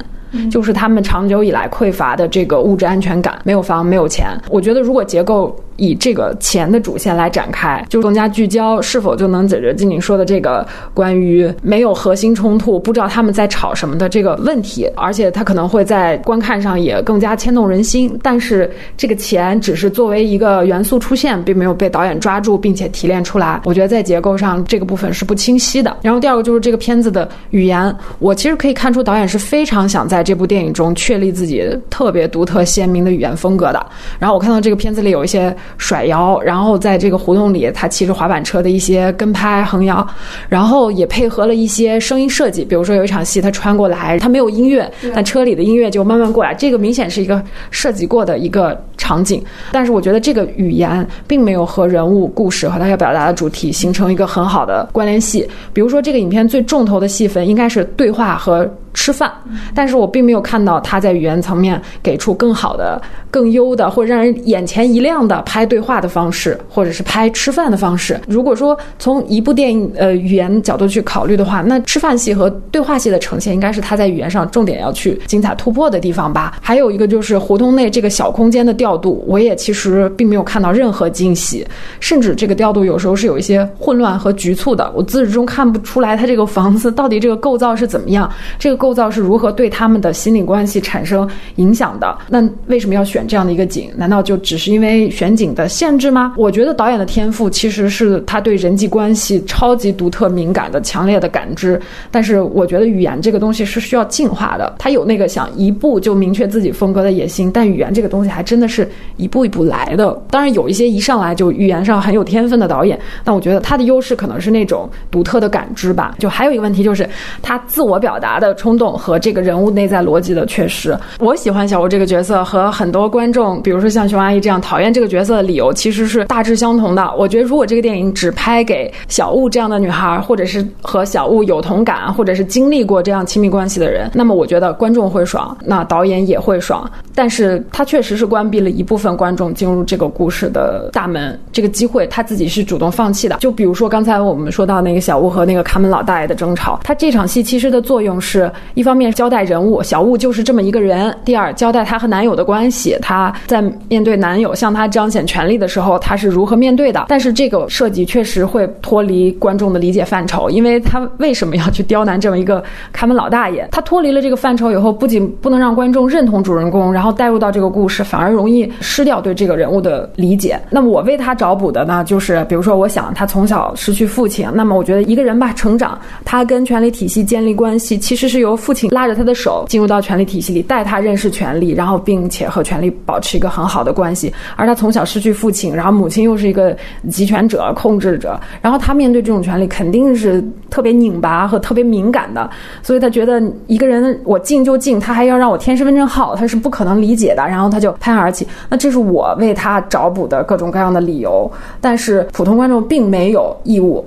就是他们长久以来匮乏的这个物质安全感，没有房，没有钱。我觉得如果结构以这个钱的主线来展开，就更加聚焦，是否就能解决静静说的这个关于没有核心冲突，不知道他们在吵什么的这个问题。而且他可能会在观看上也更加牵动人心。但是这个钱只是作为一个元素出现，并没有被导演抓住并且提炼出来。我觉得在结构上这个部分是不清晰的。然后第二个就是这个片子的语言，我其实可以看出导演是非常想在这部电影中确立自己特别独特鲜明的语言风格的。然后我看到这个片子里有一些甩摇，然后在这个胡同里他骑着滑板车的一些跟拍横摇，然后也配合了一些声音设计，比如说有一场戏他穿过来，他没有音乐，但车里的音乐就慢慢过来，这个明显是一个设计过的一个场景。但是我觉得这个语言并没有和人物故事和他要表达的主题形成一个很好的关联系。比如说这个影片最重头的戏份应该是对话和。吃饭，但是我并没有看到他在语言层面给出更好的、更优的，或者让人眼前一亮的拍对话的方式，或者是拍吃饭的方式。如果说从一部电影呃语言角度去考虑的话，那吃饭戏和对话戏的呈现应该是他在语言上重点要去精彩突破的地方吧。还有一个就是胡同内这个小空间的调度，我也其实并没有看到任何惊喜，甚至这个调度有时候是有一些混乱和局促的，我自始至终看不出来他这个房子到底这个构造是怎么样，这个。构构造是如何对他们的心理关系产生影响的？那为什么要选这样的一个景？难道就只是因为选景的限制吗？我觉得导演的天赋其实是他对人际关系超级独特、敏感的、强烈的感知。但是我觉得语言这个东西是需要进化的。他有那个想一步就明确自己风格的野心，但语言这个东西还真的是一步一步来的。当然有一些一上来就语言上很有天分的导演，但我觉得他的优势可能是那种独特的感知吧。就还有一个问题就是他自我表达的冲。动和这个人物内在逻辑的缺失，我喜欢小吴这个角色和很多观众，比如说像熊阿姨这样讨厌这个角色的理由，其实是大致相同的。我觉得如果这个电影只拍给小吴这样的女孩，或者是和小吴有同感，或者是经历过这样亲密关系的人，那么我觉得观众会爽，那导演也会爽。但是他确实是关闭了一部分观众进入这个故事的大门，这个机会他自己是主动放弃的。就比如说刚才我们说到那个小吴和那个看门老大爷的争吵，他这场戏其实的作用是。一方面交代人物小雾就是这么一个人，第二交代她和男友的关系，她在面对男友向她彰显权力的时候，她是如何面对的。但是这个设计确实会脱离观众的理解范畴，因为她为什么要去刁难这么一个看门老大爷？她脱离了这个范畴以后，不仅不能让观众认同主人公，然后带入到这个故事，反而容易失掉对这个人物的理解。那么我为他找补的呢，就是比如说，我想他从小失去父亲，那么我觉得一个人吧，成长，他跟权力体系建立关系，其实是有由父亲拉着他的手进入到权力体系里，带他认识权力，然后并且和权力保持一个很好的关系。而他从小失去父亲，然后母亲又是一个集权者、控制者，然后他面对这种权力肯定是特别拧巴和特别敏感的，所以他觉得一个人我进就进，他还要让我填身份证号，他是不可能理解的，然后他就拍案而起。那这是我为他找补的各种各样的理由，但是普通观众并没有义务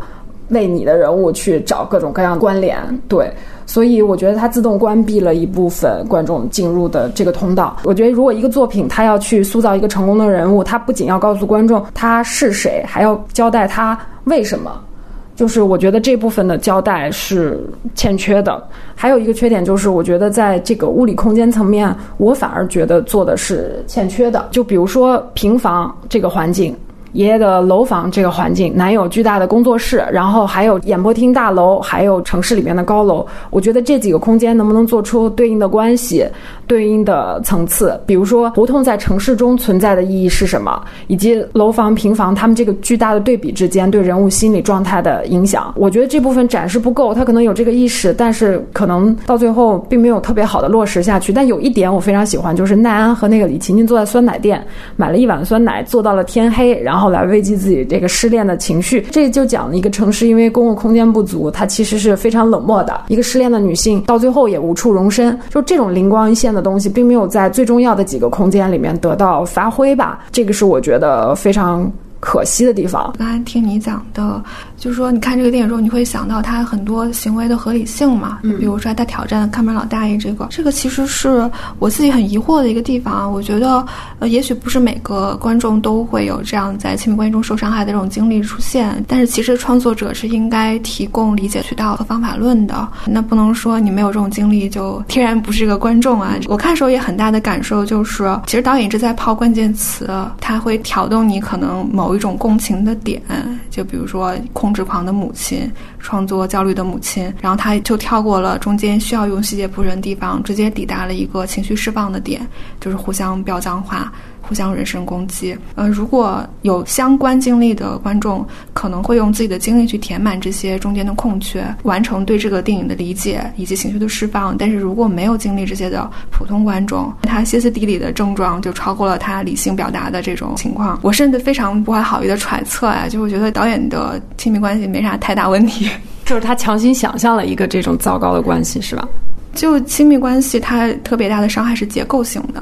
为你的人物去找各种各样的关联，对。所以我觉得它自动关闭了一部分观众进入的这个通道。我觉得如果一个作品它要去塑造一个成功的人物，它不仅要告诉观众他是谁，还要交代他为什么。就是我觉得这部分的交代是欠缺的。还有一个缺点就是，我觉得在这个物理空间层面，我反而觉得做的是欠缺的。就比如说平房这个环境。爷爷的楼房这个环境，南有巨大的工作室，然后还有演播厅大楼，还有城市里面的高楼。我觉得这几个空间能不能做出对应的关系、对应的层次？比如说，胡同在城市中存在的意义是什么？以及楼房、平房他们这个巨大的对比之间对人物心理状态的影响？我觉得这部分展示不够，他可能有这个意识，但是可能到最后并没有特别好的落实下去。但有一点我非常喜欢，就是奈安和那个李琴琴坐在酸奶店，买了一碗酸奶，坐到了天黑，然后。然后来慰藉自己这个失恋的情绪，这就讲了一个城市因为公共空间不足，它其实是非常冷漠的。一个失恋的女性到最后也无处容身，就这种灵光一现的东西，并没有在最重要的几个空间里面得到发挥吧。这个是我觉得非常可惜的地方。刚才听你讲的。就是说，你看这个电影之后，你会想到他很多行为的合理性嘛？嗯，比如说他挑战看门老大爷这个，这个其实是我自己很疑惑的一个地方。我觉得，呃，也许不是每个观众都会有这样在亲密关系中受伤害的这种经历出现，但是其实创作者是应该提供理解渠道和方法论的。那不能说你没有这种经历就天然不是一个观众啊！我看的时候也很大的感受就是，其实导演一直在抛关键词，他会挑动你可能某一种共情的点，就比如说控。控制狂的母亲，创作焦虑的母亲，然后他就跳过了中间需要用细节铺陈的地方，直接抵达了一个情绪释放的点，就是互相飙脏话。互相人身攻击，呃，如果有相关经历的观众，可能会用自己的经历去填满这些中间的空缺，完成对这个电影的理解以及情绪的释放。但是如果没有经历这些的普通观众，他歇斯底里的症状就超过了他理性表达的这种情况。我甚至非常不怀好意的揣测啊，就我觉得导演的亲密关系没啥太大问题，就是他强行想象了一个这种糟糕的关系，是吧？就亲密关系，它特别大的伤害是结构性的。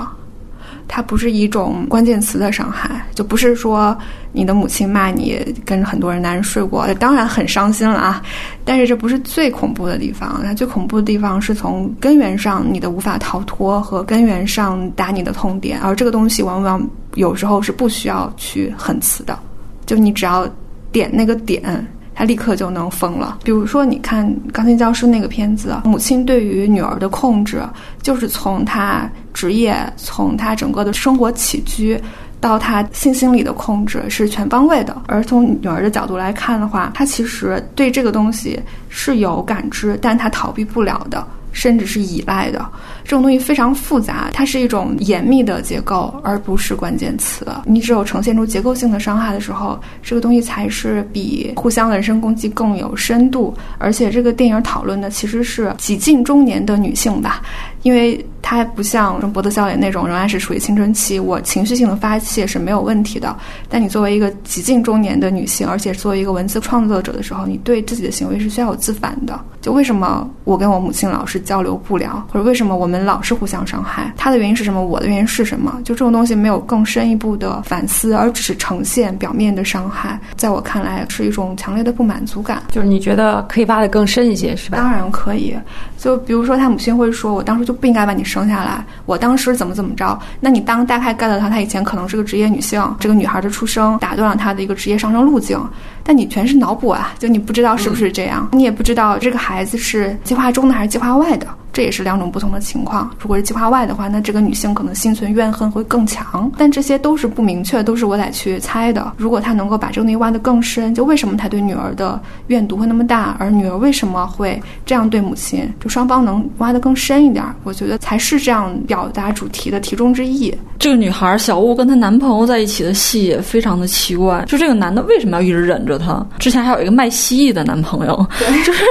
它不是一种关键词的伤害，就不是说你的母亲骂你跟很多人男人睡过，当然很伤心了啊。但是这不是最恐怖的地方，那最恐怖的地方是从根源上你的无法逃脱和根源上打你的痛点，而这个东西往往有时候是不需要去狠词的，就你只要点那个点。他立刻就能疯了。比如说，你看《钢琴教师》那个片子，母亲对于女儿的控制，就是从她职业、从她整个的生活起居，到她性心理的控制，是全方位的。而从女儿的角度来看的话，她其实对这个东西是有感知，但她逃避不了的。甚至是依赖的这种东西非常复杂，它是一种严密的结构，而不是关键词。你只有呈现出结构性的伤害的时候，这个东西才是比互相人身攻击更有深度。而且这个电影讨论的其实是几近中年的女性吧。因为他不像什么博德效应那种仍然是处于青春期，我情绪性的发泄是没有问题的。但你作为一个极近中年的女性，而且作为一个文字创作者的时候，你对自己的行为是需要有自反的。就为什么我跟我母亲老是交流不了，或者为什么我们老是互相伤害？她的原因是什么？我的原因是什么？就这种东西没有更深一步的反思，而只是呈现表面的伤害，在我看来是一种强烈的不满足感。就是你觉得可以挖得更深一些，是吧？当然可以。就比如说，他母亲会说：“我当时就。”不应该把你生下来。我当时怎么怎么着？那你当大概 get 到她以前可能是个职业女性，这个女孩的出生打断了她的一个职业上升路径。但你全是脑补啊，就你不知道是不是这样，你也不知道这个孩子是计划中的还是计划外的。这也是两种不同的情况。如果是计划外的话，那这个女性可能心存怨恨会更强。但这些都是不明确，都是我得去猜的。如果她能够把这个东西挖得更深，就为什么她对女儿的怨毒会那么大，而女儿为什么会这样对母亲，就双方能挖得更深一点，我觉得才是这样表达主题的题中之意。这个女孩小雾跟她男朋友在一起的戏也非常的奇怪，就这个男的为什么要一直忍着她？之前还有一个卖蜥蜴的男朋友，就是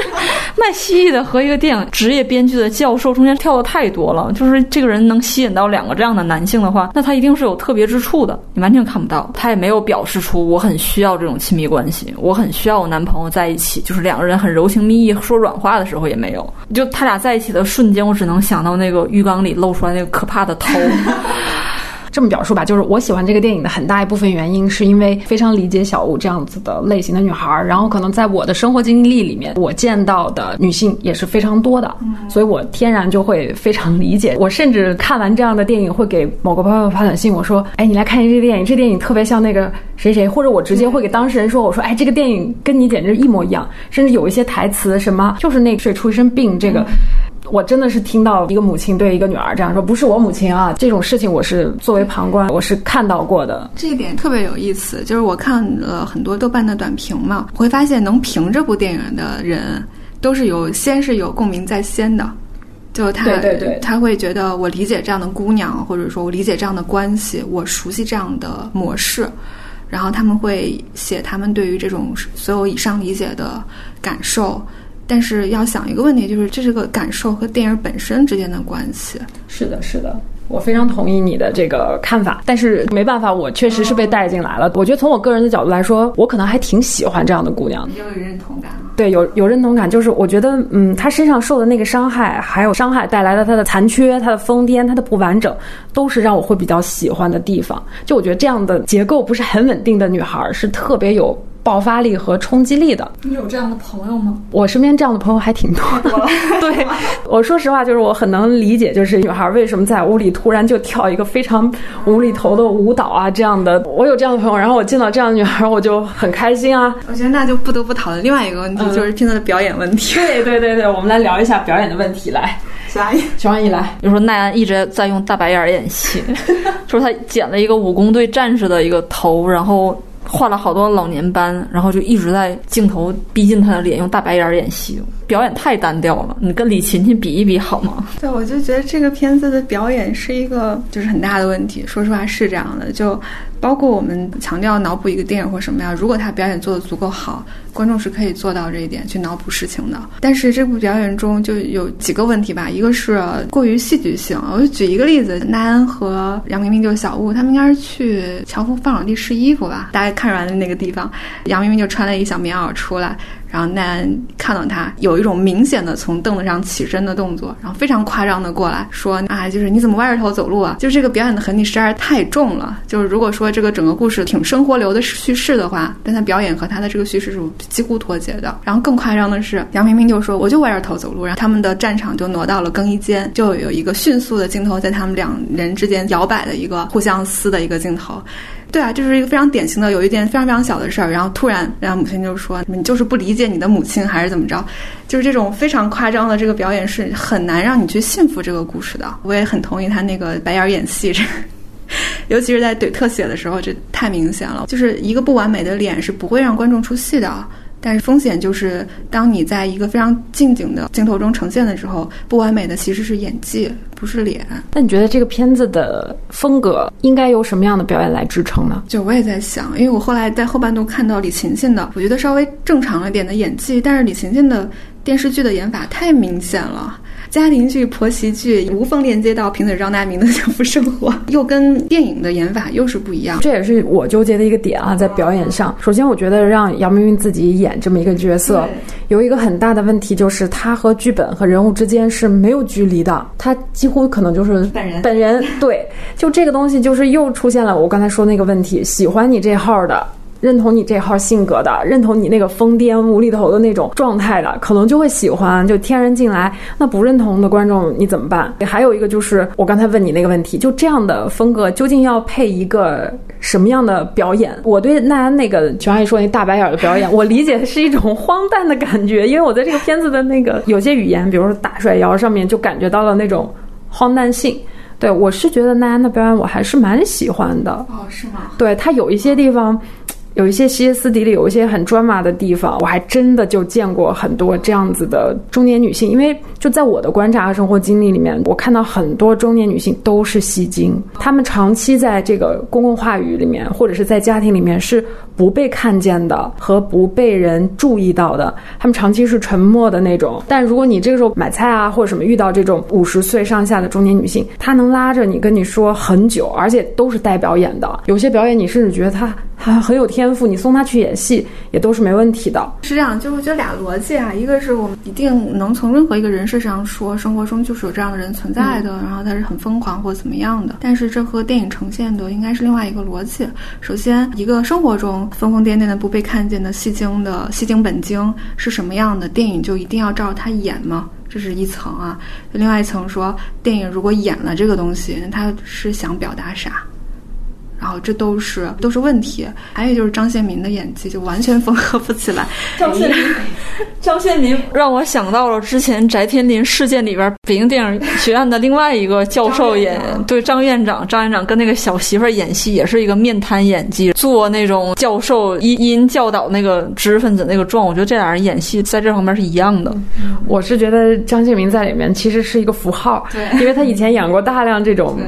卖蜥蜴的和一个电影职业编剧的教授中间跳的太多了。就是这个人能吸引到两个这样的男性的话，那他一定是有特别之处的，你完全看不到。他也没有表示出我很需要这种亲密关系，我很需要我男朋友在一起，就是两个人很柔情蜜意说软话的时候也没有。就他俩在一起的瞬间，我只能想到那个浴缸里露出来那个可怕的头。这么表述吧，就是我喜欢这个电影的很大一部分原因，是因为非常理解小吴这样子的类型的女孩儿，然后可能在我的生活经历里面，我见到的女性也是非常多的，所以我天然就会非常理解。我甚至看完这样的电影，会给某个朋友发短信，我说：“哎，你来看一下这电影，这电影特别像那个谁谁。”或者我直接会给当事人说：“我说，哎，这个电影跟你简直一模一样，甚至有一些台词什么，就是那水出一身病这个。”我真的是听到一个母亲对一个女儿这样说，不是我母亲啊，这种事情我是作为旁观，我是看到过的。这一点特别有意思，就是我看了很多豆瓣的短评嘛，我会发现能评这部电影的人，都是有先是有共鸣在先的，就他对对对，他会觉得我理解这样的姑娘，或者说我理解这样的关系，我熟悉这样的模式，然后他们会写他们对于这种所有以上理解的感受。但是要想一个问题，就是这是个感受和电影本身之间的关系。是的，是的，我非常同意你的这个看法。但是没办法，我确实是被带进来了。我觉得从我个人的角度来说，我可能还挺喜欢这样的姑娘。有认同感吗？对，有有认同感。就是我觉得，嗯，她身上受的那个伤害，还有伤害带来的她的残缺、她的疯癫、她的不完整，都是让我会比较喜欢的地方。就我觉得这样的结构不是很稳定的女孩，是特别有。爆发力和冲击力的，你有这样的朋友吗？我身边这样的朋友还挺多的。对，我说实话，就是我很能理解，就是女孩为什么在屋里突然就跳一个非常无厘头的舞蹈啊，这样的。我有这样的朋友，然后我见到这样的女孩，我就很开心啊。我觉得那就不得不讨论另外一个问题，就是片子的表演问题。对对对对，我们来聊一下表演的问题。来，徐阿姨，徐阿姨来。比如说奈安一直在用大白眼演戏，就是他剪了一个武工队战士的一个头，然后。画了好多老年斑，然后就一直在镜头逼近他的脸，用大白眼演戏，表演太单调了。你跟李勤勤比一比好吗？对，我就觉得这个片子的表演是一个就是很大的问题。说实话是这样的，就包括我们强调脑补一个电影或什么呀，如果他表演做的足够好。观众是可以做到这一点去脑补事情的，但是这部表演中就有几个问题吧，一个是过于戏剧性。我就举一个例子，奈安和杨明明就是小雾，他们应该是去乔峰放场地试衣服吧，大家看出来的那个地方，杨明明就穿了一小棉袄出来。然后奈安看到他有一种明显的从凳子上起身的动作，然后非常夸张的过来说啊，就是你怎么歪着头走路啊？就是这个表演的痕迹实在是太重了。就是如果说这个整个故事挺生活流的叙事的话，但他表演和他的这个叙事是几乎脱节的。然后更夸张的是，杨明明就说我就歪着头走路，然后他们的战场就挪到了更衣间，就有一个迅速的镜头在他们两人之间摇摆的一个互相撕的一个镜头。对啊，就是一个非常典型的，有一件非常非常小的事儿，然后突然，然后母亲就说：“你就是不理解你的母亲，还是怎么着？”就是这种非常夸张的这个表演是很难让你去信服这个故事的。我也很同意他那个白眼儿演戏，这尤其是在怼特写的时候，这太明显了。就是一个不完美的脸是不会让观众出戏的。但是风险就是，当你在一个非常近景的镜头中呈现的时候，不完美的其实是演技，不是脸。那你觉得这个片子的风格应该由什么样的表演来支撑呢？就我也在想，因为我后来在后半段看到李勤勤的，我觉得稍微正常一点的演技，但是李勤勤的电视剧的演法太明显了。家庭剧、婆媳剧无缝链接到平嘴张大明的幸福生活，又跟电影的演法又是不一样。这也是我纠结的一个点啊，在表演上。首先，我觉得让杨明明自己演这么一个角色，有一个很大的问题，就是他和剧本和人物之间是没有距离的，他几乎可能就是本人。本人对，就这个东西，就是又出现了我刚才说那个问题。喜欢你这号的。认同你这号性格的，认同你那个疯癫无厘头的那种状态的，可能就会喜欢，就天然进来。那不认同的观众你怎么办？还有一个就是我刚才问你那个问题，就这样的风格究竟要配一个什么样的表演？我对奈安那个就阿姨说那大白眼的表演，我理解是一种荒诞的感觉，因为我在这个片子的那个有些语言，比如说大甩摇上面就感觉到了那种荒诞性。对我是觉得奈安的表演我还是蛮喜欢的。哦，是吗？对他有一些地方。有一些歇斯底里，有一些很抓马的地方，我还真的就见过很多这样子的中年女性。因为就在我的观察和生活经历里面，我看到很多中年女性都是戏精，她们长期在这个公共话语里面，或者是在家庭里面是不被看见的和不被人注意到的，她们长期是沉默的那种。但如果你这个时候买菜啊或者什么遇到这种五十岁上下的中年女性，她能拉着你跟你说很久，而且都是带表演的，有些表演你甚至觉得她她很有天。赋，你送他去演戏也都是没问题的。是这样，就是我觉得俩逻辑啊，一个是我们一定能从任何一个人身设上说，生活中就是有这样的人存在的，然后他是很疯狂或怎么样的。但是这和电影呈现的应该是另外一个逻辑。首先，一个生活中疯疯癫癫的不被看见的戏精的戏精本精是什么样的，电影就一定要照着他演吗？这是一层啊。另外一层说，电影如果演了这个东西，他是想表达啥？然后这都是都是问题，还有就是张献民的演技就完全缝合不起来。张献民，张献民让我想到了之前翟天临事件里边北京电影学院的另外一个教授演，对张院长，张院长跟那个小媳妇演戏也是一个面瘫演技，做那种教授一因教导那个知识分子那个状，我觉得这俩人演戏在这方面是一样的。我是觉得张献民在里面其实是一个符号，对，因为他以前演过大量这种。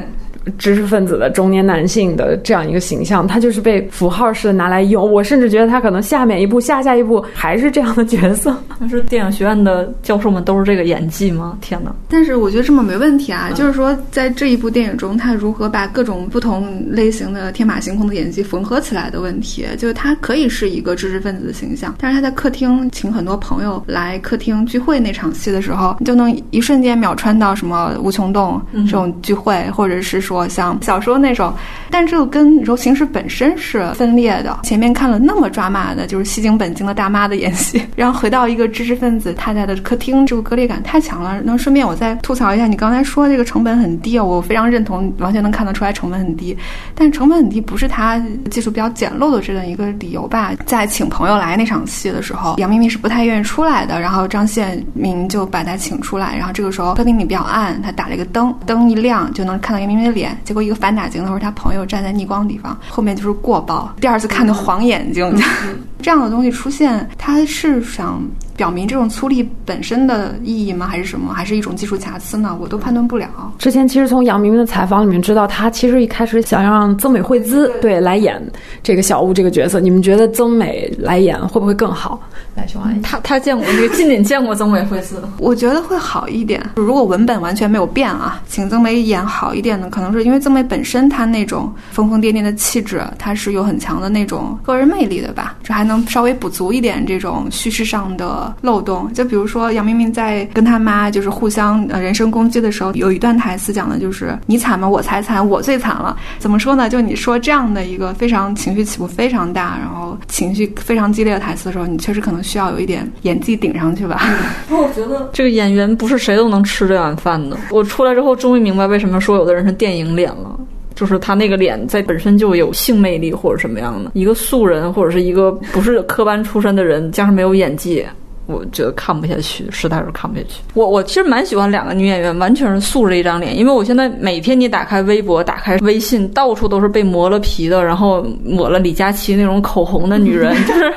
知识分子的中年男性的这样一个形象，他就是被符号式的拿来用。我甚至觉得他可能下面一步、下下一步还是这样的角色。那是电影学院的教授们都是这个演技吗？天哪！但是我觉得这么没问题啊，就是说在这一部电影中，他如何把各种不同类型的天马行空的演技缝合起来的问题，就是他可以是一个知识分子的形象，但是他在客厅请很多朋友来客厅聚会那场戏的时候，你就能一瞬间秒穿到什么无穷洞这种聚会，或者是说。像小说那种，但这个跟柔情史本身是分裂的。前面看了那么抓马的，就是戏精本精的大妈的演戏，然后回到一个知识分子太太的客厅，这个割裂感太强了。那顺便我再吐槽一下，你刚才说这个成本很低，我非常认同，完全能看得出来成本很低。但成本很低不是他技术比较简陋的这样一个理由吧？在请朋友来那场戏的时候，杨明明是不太愿意出来的，然后张献民就把他请出来，然后这个时候客厅里比较暗，他打了一个灯，灯一亮就能看到杨明明的脸。结果一个反打镜头是他朋友站在逆光地方，后面就是过曝。第二次看的黄眼睛，这样的东西出现，他是想。表明这种粗粝本身的意义吗？还是什么？还是一种技术瑕疵呢？我都判断不了。之前其实从杨明明的采访里面知道，他其实一开始想让曾美惠孜对来演这个小屋这个角色。你们觉得曾美来演会不会更好？来，熊阿姨，他他见过那个 近景见过曾美惠孜，我觉得会好一点。如果文本完全没有变啊，请曾美演好一点呢，可能是因为曾美本身她那种疯疯癫癫的气质，她是有很强的那种个人魅力的吧？这还能稍微补足一点这种叙事上的。漏洞，就比如说杨明明在跟他妈就是互相呃人身攻击的时候，有一段台词讲的就是你惨吗？我才惨，我最惨了。怎么说呢？就你说这样的一个非常情绪起伏非常大，然后情绪非常激烈的台词的时候，你确实可能需要有一点演技顶上去吧。那 我觉得这个演员不是谁都能吃这碗饭的。我出来之后终于明白为什么说有的人是电影脸了。就是他那个脸在本身就有性魅力或者什么样的，一个素人或者是一个不是科班出身的人，加上没有演技。我觉得看不下去，实在是看不下去。我我其实蛮喜欢两个女演员，完全是素着一张脸。因为我现在每天你打开微博、打开微信，到处都是被磨了皮的，然后抹了李佳琦那种口红的女人，就是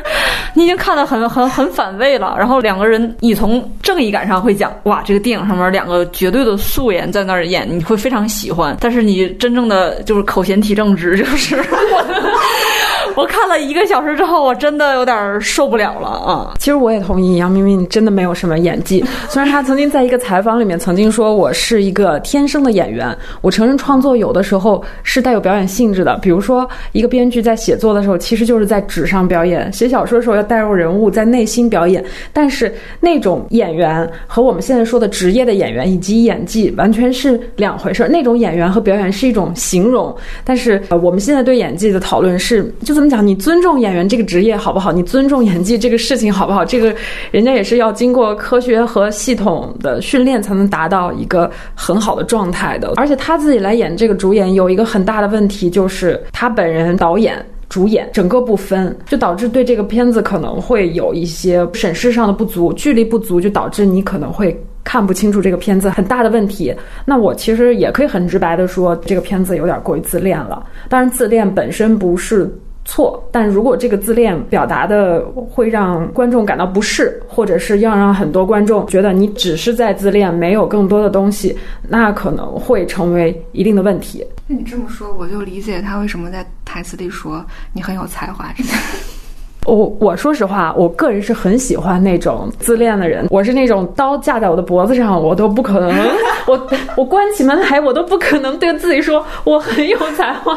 你已经看得很很很反胃了。然后两个人，你从正义感上会讲，哇，这个电影上面两个绝对的素颜在那儿演，你会非常喜欢。但是你真正的就是口嫌体正直，就是。我 我看了一个小时之后，我真的有点受不了了啊！其实我也同意，杨明明真的没有什么演技。虽然他曾经在一个采访里面曾经说我是一个天生的演员，我承认创作有的时候是带有表演性质的。比如说，一个编剧在写作的时候，其实就是在纸上表演；写小说的时候要带入人物，在内心表演。但是那种演员和我们现在说的职业的演员以及演技完全是两回事儿。那种演员和表演是一种形容，但是呃，我们现在对演技的讨论是就是。怎么讲？你尊重演员这个职业好不好？你尊重演技这个事情好不好？这个人家也是要经过科学和系统的训练才能达到一个很好的状态的。而且他自己来演这个主演，有一个很大的问题，就是他本人导演。主演整个不分，就导致对这个片子可能会有一些审视上的不足，距离不足，就导致你可能会看不清楚这个片子很大的问题。那我其实也可以很直白的说，这个片子有点过于自恋了。当然，自恋本身不是。错，但如果这个自恋表达的会让观众感到不适，或者是要让很多观众觉得你只是在自恋，没有更多的东西，那可能会成为一定的问题。那你这么说，我就理解他为什么在台词里说你很有才华。我我说实话，我个人是很喜欢那种自恋的人。我是那种刀架在我的脖子上，我都不可能，我我关起门来，我都不可能对自己说我很有才华。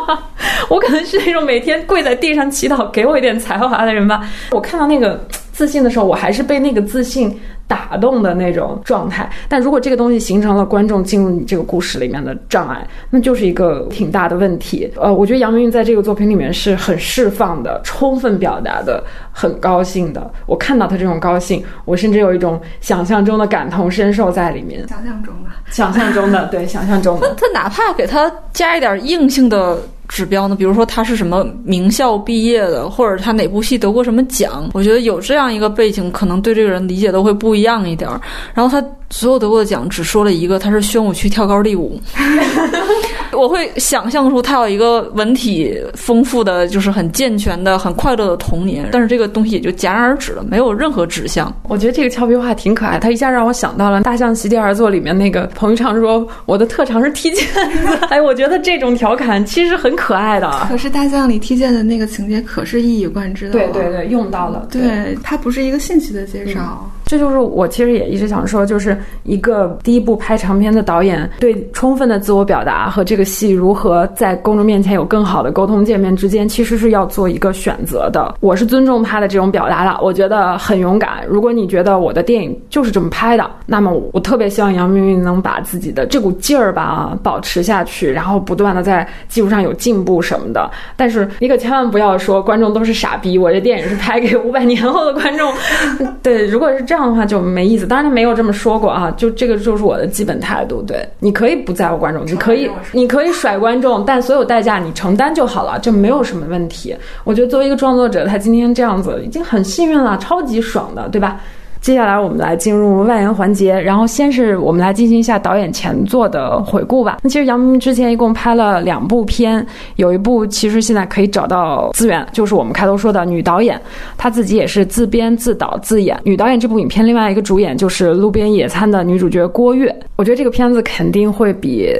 我可能是那种每天跪在地上祈祷给我一点才华的人吧。我看到那个自信的时候，我还是被那个自信。打动的那种状态，但如果这个东西形成了观众进入你这个故事里面的障碍，那就是一个挺大的问题。呃，我觉得杨明在这个作品里面是很释放的，充分表达的，很高兴的。我看到他这种高兴，我甚至有一种想象中的感同身受在里面。想象中的，想象中的，对，想象中的。他哪怕给他加一点硬性的。指标呢？比如说他是什么名校毕业的，或者他哪部戏得过什么奖？我觉得有这样一个背景，可能对这个人理解都会不一样一点儿。然后他所有得过的奖只说了一个，他是宣武区跳高第五。我会想象出他有一个文体丰富的就是很健全的、很快乐的童年，但是这个东西也就戛然而止了，没有任何指向。我觉得这个俏皮话挺可爱，他一下让我想到了《大象席地而坐》里面那个彭昱畅说：“我的特长是踢毽子。”哎，我觉得这种调侃其实很可爱的。可是《大象》里踢毽的那个情节可是一以贯之的。对对对，用到了。对，它不是一个信息的介绍。这就是我其实也一直想说，就是一个第一部拍长片的导演对充分的自我表达和这个戏如何在公众面前有更好的沟通界面之间，其实是要做一个选择的。我是尊重他的这种表达的，我觉得很勇敢。如果你觉得我的电影就是这么拍的，那么我特别希望杨明明能把自己的这股劲儿吧保持下去，然后不断的在技术上有进步什么的。但是你可千万不要说观众都是傻逼，我这电影是拍给五百 年后的观众。对，如果是这。这样的话就没意思。当然他没有这么说过啊，就这个就是我的基本态度。对，你可以不在乎观众，你可以你可以甩观众，但所有代价你承担就好了，这没有什么问题。我觉得作为一个创作者，他今天这样子已经很幸运了，超级爽的，对吧？接下来我们来进入外延环节，然后先是我们来进行一下导演前作的回顾吧。那其实杨明之前一共拍了两部片，有一部其实现在可以找到资源，就是我们开头说的女导演，她自己也是自编自导自演。女导演这部影片另外一个主演就是《路边野餐》的女主角郭跃。我觉得这个片子肯定会比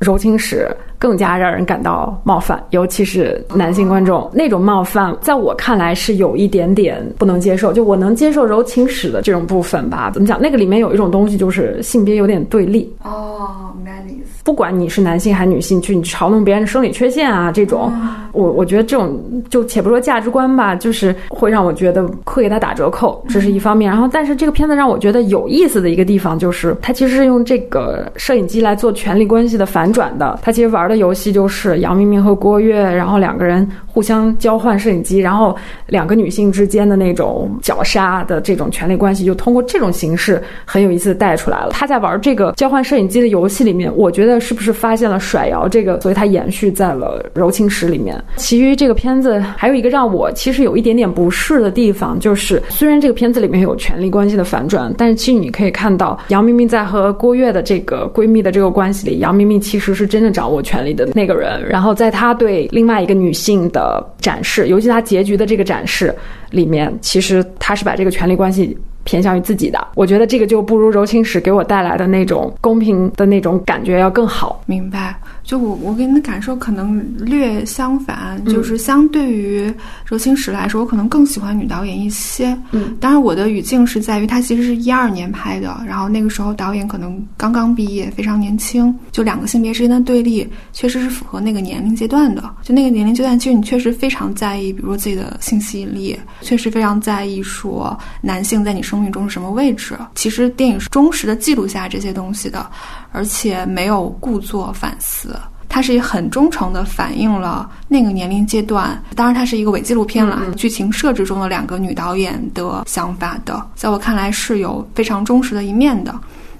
《柔情史》。更加让人感到冒犯，尤其是男性观众那种冒犯，在我看来是有一点点不能接受。就我能接受柔情史的这种部分吧，怎么讲？那个里面有一种东西，就是性别有点对立。哦，明白的意思。不管你是男性还是女性，去你嘲弄别人的生理缺陷啊，这种，我我觉得这种就且不说价值观吧，就是会让我觉得会给他打折扣，这是一方面。然后，但是这个片子让我觉得有意思的一个地方，就是它其实是用这个摄影机来做权力关系的反转的。它其实玩。的游戏就是杨明明和郭跃，然后两个人互相交换摄影机，然后两个女性之间的那种绞杀的这种权力关系，就通过这种形式很有意思的带出来了。他在玩这个交换摄影机的游戏里面，我觉得是不是发现了甩摇这个，所以他延续在了柔情史里面。其余这个片子还有一个让我其实有一点点不适的地方，就是虽然这个片子里面有权力关系的反转，但是其实你可以看到杨明明在和郭跃的这个闺蜜的这个关系里，杨明明其实是真的掌握权。力的那个人，然后在他对另外一个女性的展示，尤其他结局的这个展示里面，其实他是把这个权力关系偏向于自己的。我觉得这个就不如柔情史给我带来的那种公平的那种感觉要更好。明白。就我我给你的感受可能略相反，就是相对于周星驰来说，我可能更喜欢女导演一些。嗯，当然我的语境是在于他其实是一二年拍的，然后那个时候导演可能刚刚毕业，非常年轻。就两个性别之间的对立，确实是符合那个年龄阶段的。就那个年龄阶段，其实你确实非常在意，比如说自己的性吸引力，确实非常在意说男性在你生命中是什么位置。其实电影是忠实的记录下这些东西的。而且没有故作反思，它是很忠诚的反映了那个年龄阶段，当然它是一个伪纪录片了，剧情设置中的两个女导演的想法的，在我看来是有非常忠实的一面的。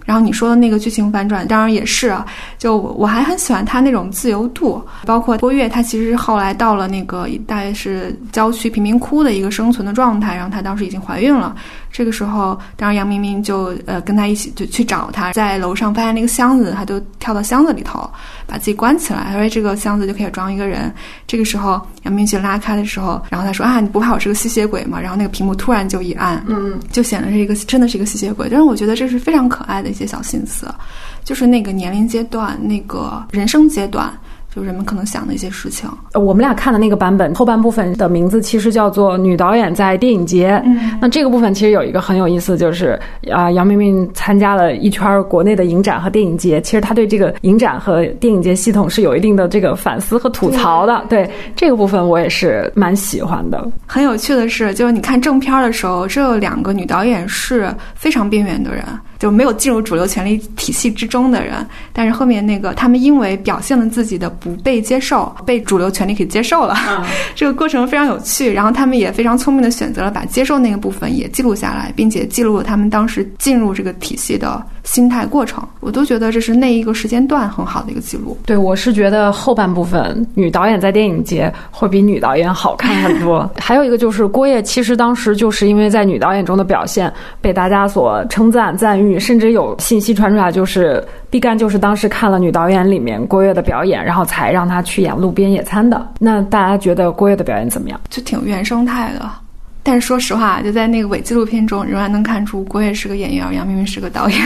然后你说的那个剧情反转，当然也是啊。就我还很喜欢他那种自由度，包括郭跃，他其实后来到了那个大概是郊区贫民窟的一个生存的状态，然后她当时已经怀孕了。这个时候，当然杨明明就呃跟他一起就去找他，在楼上发现那个箱子，他就跳到箱子里头，把自己关起来。他说这个箱子就可以装一个人。这个时候杨明明去拉开的时候，然后他说啊，你不怕我是个吸血鬼吗？然后那个屏幕突然就一暗，嗯，就显得是一个真的是一个吸血鬼。但是我觉得这是非常可爱的一些小心思，就是那个年龄阶段，那个人生阶段。就人们可能想的一些事情。我们俩看的那个版本后半部分的名字其实叫做《女导演在电影节》。嗯，那这个部分其实有一个很有意思，就是啊，杨明明参加了一圈国内的影展和电影节，其实他对这个影展和电影节系统是有一定的这个反思和吐槽的。对这个部分，我也是蛮喜欢的。很有趣的是，就是你看正片的时候，这两个女导演是非常边缘的人。就没有进入主流权力体系之中的人，但是后面那个他们因为表现了自己的不被接受，被主流权力给接受了，这个过程非常有趣。然后他们也非常聪明的选择了把接受那个部分也记录下来，并且记录了他们当时进入这个体系的心态过程。我都觉得这是那一个时间段很好的一个记录。对，我是觉得后半部分女导演在电影节会比女导演好看很多。还有一个就是郭烨，其实当时就是因为在女导演中的表现被大家所称赞赞誉。甚至有信息传出来，就是毕赣就是当时看了女导演里面郭跃的表演，然后才让他去演路边野餐的。那大家觉得郭跃的表演怎么样？就挺原生态的，但是说实话，就在那个伪纪录片中，仍然能看出郭跃是个演员，而杨明明是个导演。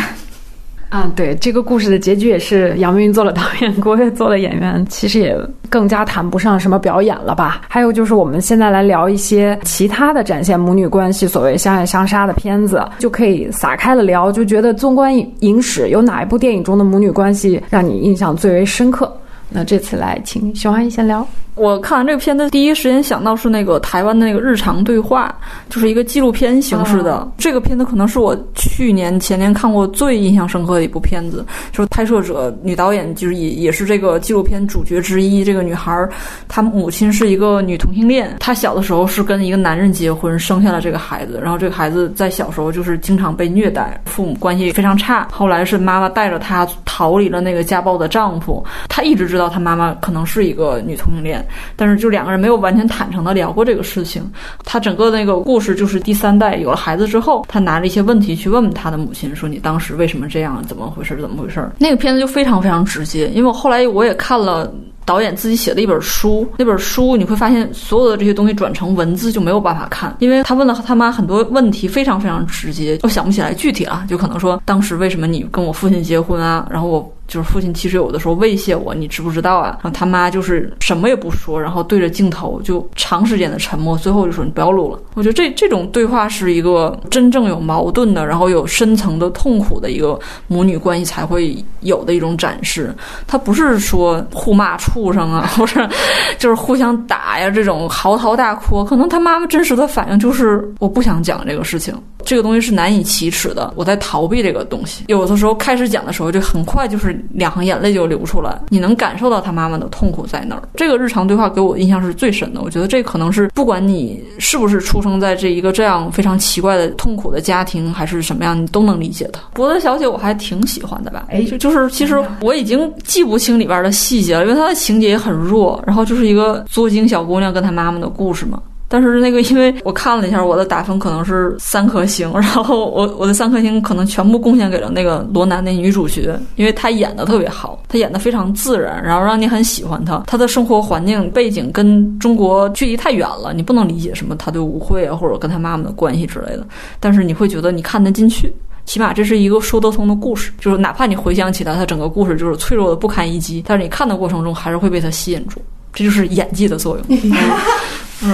啊，对，这个故事的结局也是杨明做了导演，郭跃做了演员，其实也更加谈不上什么表演了吧。还有就是，我们现在来聊一些其他的展现母女关系、所谓相爱相杀的片子，就可以撒开了聊。就觉得纵观影史，有哪一部电影中的母女关系让你印象最为深刻？那这次来请熊阿姨先聊。我看完这个片子，第一时间想到是那个台湾的那个日常对话，就是一个纪录片形式的。这个片子可能是我去年前年看过最印象深刻的一部片子。就是拍摄者女导演，就是也也是这个纪录片主角之一。这个女孩，她母亲是一个女同性恋。她小的时候是跟一个男人结婚，生下了这个孩子。然后这个孩子在小时候就是经常被虐待，父母关系非常差。后来是妈妈带着她逃离了那个家暴的丈夫。她一直知道她妈妈可能是一个女同性恋。但是就两个人没有完全坦诚的聊过这个事情。他整个那个故事就是第三代有了孩子之后，他拿着一些问题去问他的母亲，说你当时为什么这样？怎么回事？怎么回事？那个片子就非常非常直接，因为我后来我也看了。导演自己写的一本书，那本书你会发现，所有的这些东西转成文字就没有办法看，因为他问了他妈很多问题，非常非常直接，我想不起来具体了，就可能说当时为什么你跟我父亲结婚啊？然后我就是父亲其实有的时候威胁我，你知不知道啊？然后他妈就是什么也不说，然后对着镜头就长时间的沉默，最后就说你不要录了。我觉得这这种对话是一个真正有矛盾的，然后有深层的痛苦的一个母女关系才会有的一种展示，他不是说互骂。畜生啊，或者就是互相打呀，这种嚎啕大哭，可能他妈妈真实的反应就是我不想讲这个事情，这个东西是难以启齿的，我在逃避这个东西。有的时候开始讲的时候，就很快就是两行眼泪就流出来，你能感受到他妈妈的痛苦在那儿。这个日常对话给我印象是最深的，我觉得这可能是不管你是不是出生在这一个这样非常奇怪的痛苦的家庭，还是什么样，你都能理解的。博德小姐我还挺喜欢的吧，哎，就就是其实我已经记不清里边的细节了，因为她的。情节也很弱，然后就是一个作精小姑娘跟她妈妈的故事嘛。但是那个，因为我看了一下，我的打分可能是三颗星，然后我我的三颗星可能全部贡献给了那个罗南那女主角，因为她演的特别好，她演的非常自然，然后让你很喜欢她。她的生活环境背景跟中国距离太远了，你不能理解什么她对吴慧啊或者跟她妈妈的关系之类的，但是你会觉得你看得进去。起码这是一个说得通的故事，就是哪怕你回想起来，它整个故事就是脆弱的不堪一击，但是你看的过程中还是会被它吸引住，这就是演技的作用。嗯。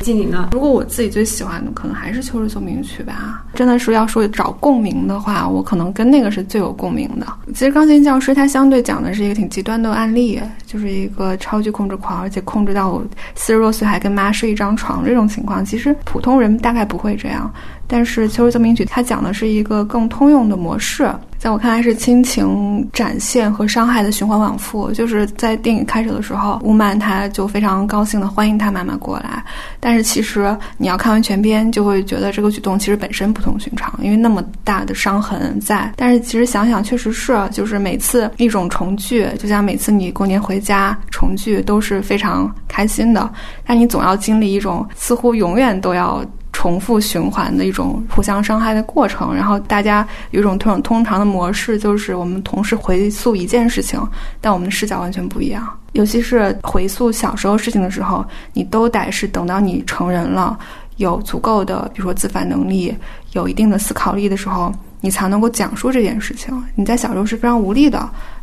经理呢？如果我自己最喜欢的，可能还是《秋日奏鸣曲》吧。真的是要说找共鸣的话，我可能跟那个是最有共鸣的。其实钢琴教师他相对讲的是一个挺极端的案例，就是一个超级控制狂，而且控制到我四十多岁还跟妈睡一张床这种情况。其实普通人大概不会这样，但是《秋日奏鸣曲》它讲的是一个更通用的模式。在我看来是亲情展现和伤害的循环往复。就是在电影开始的时候，乌曼他就非常高兴的欢迎他妈妈过来，但是其实你要看完全片，就会觉得这个举动其实本身不同寻常，因为那么大的伤痕在。但是其实想想，确实是，就是每次一种重聚，就像每次你过年回家重聚都是非常开心的，但你总要经历一种似乎永远都要。重复循环的一种互相伤害的过程，然后大家有一种通通常的模式，就是我们同时回溯一件事情，但我们的视角完全不一样。尤其是回溯小时候事情的时候，你都得是等到你成人了，有足够的比如说自反能力，有一定的思考力的时候，你才能够讲述这件事情。你在小时候是非常无力的，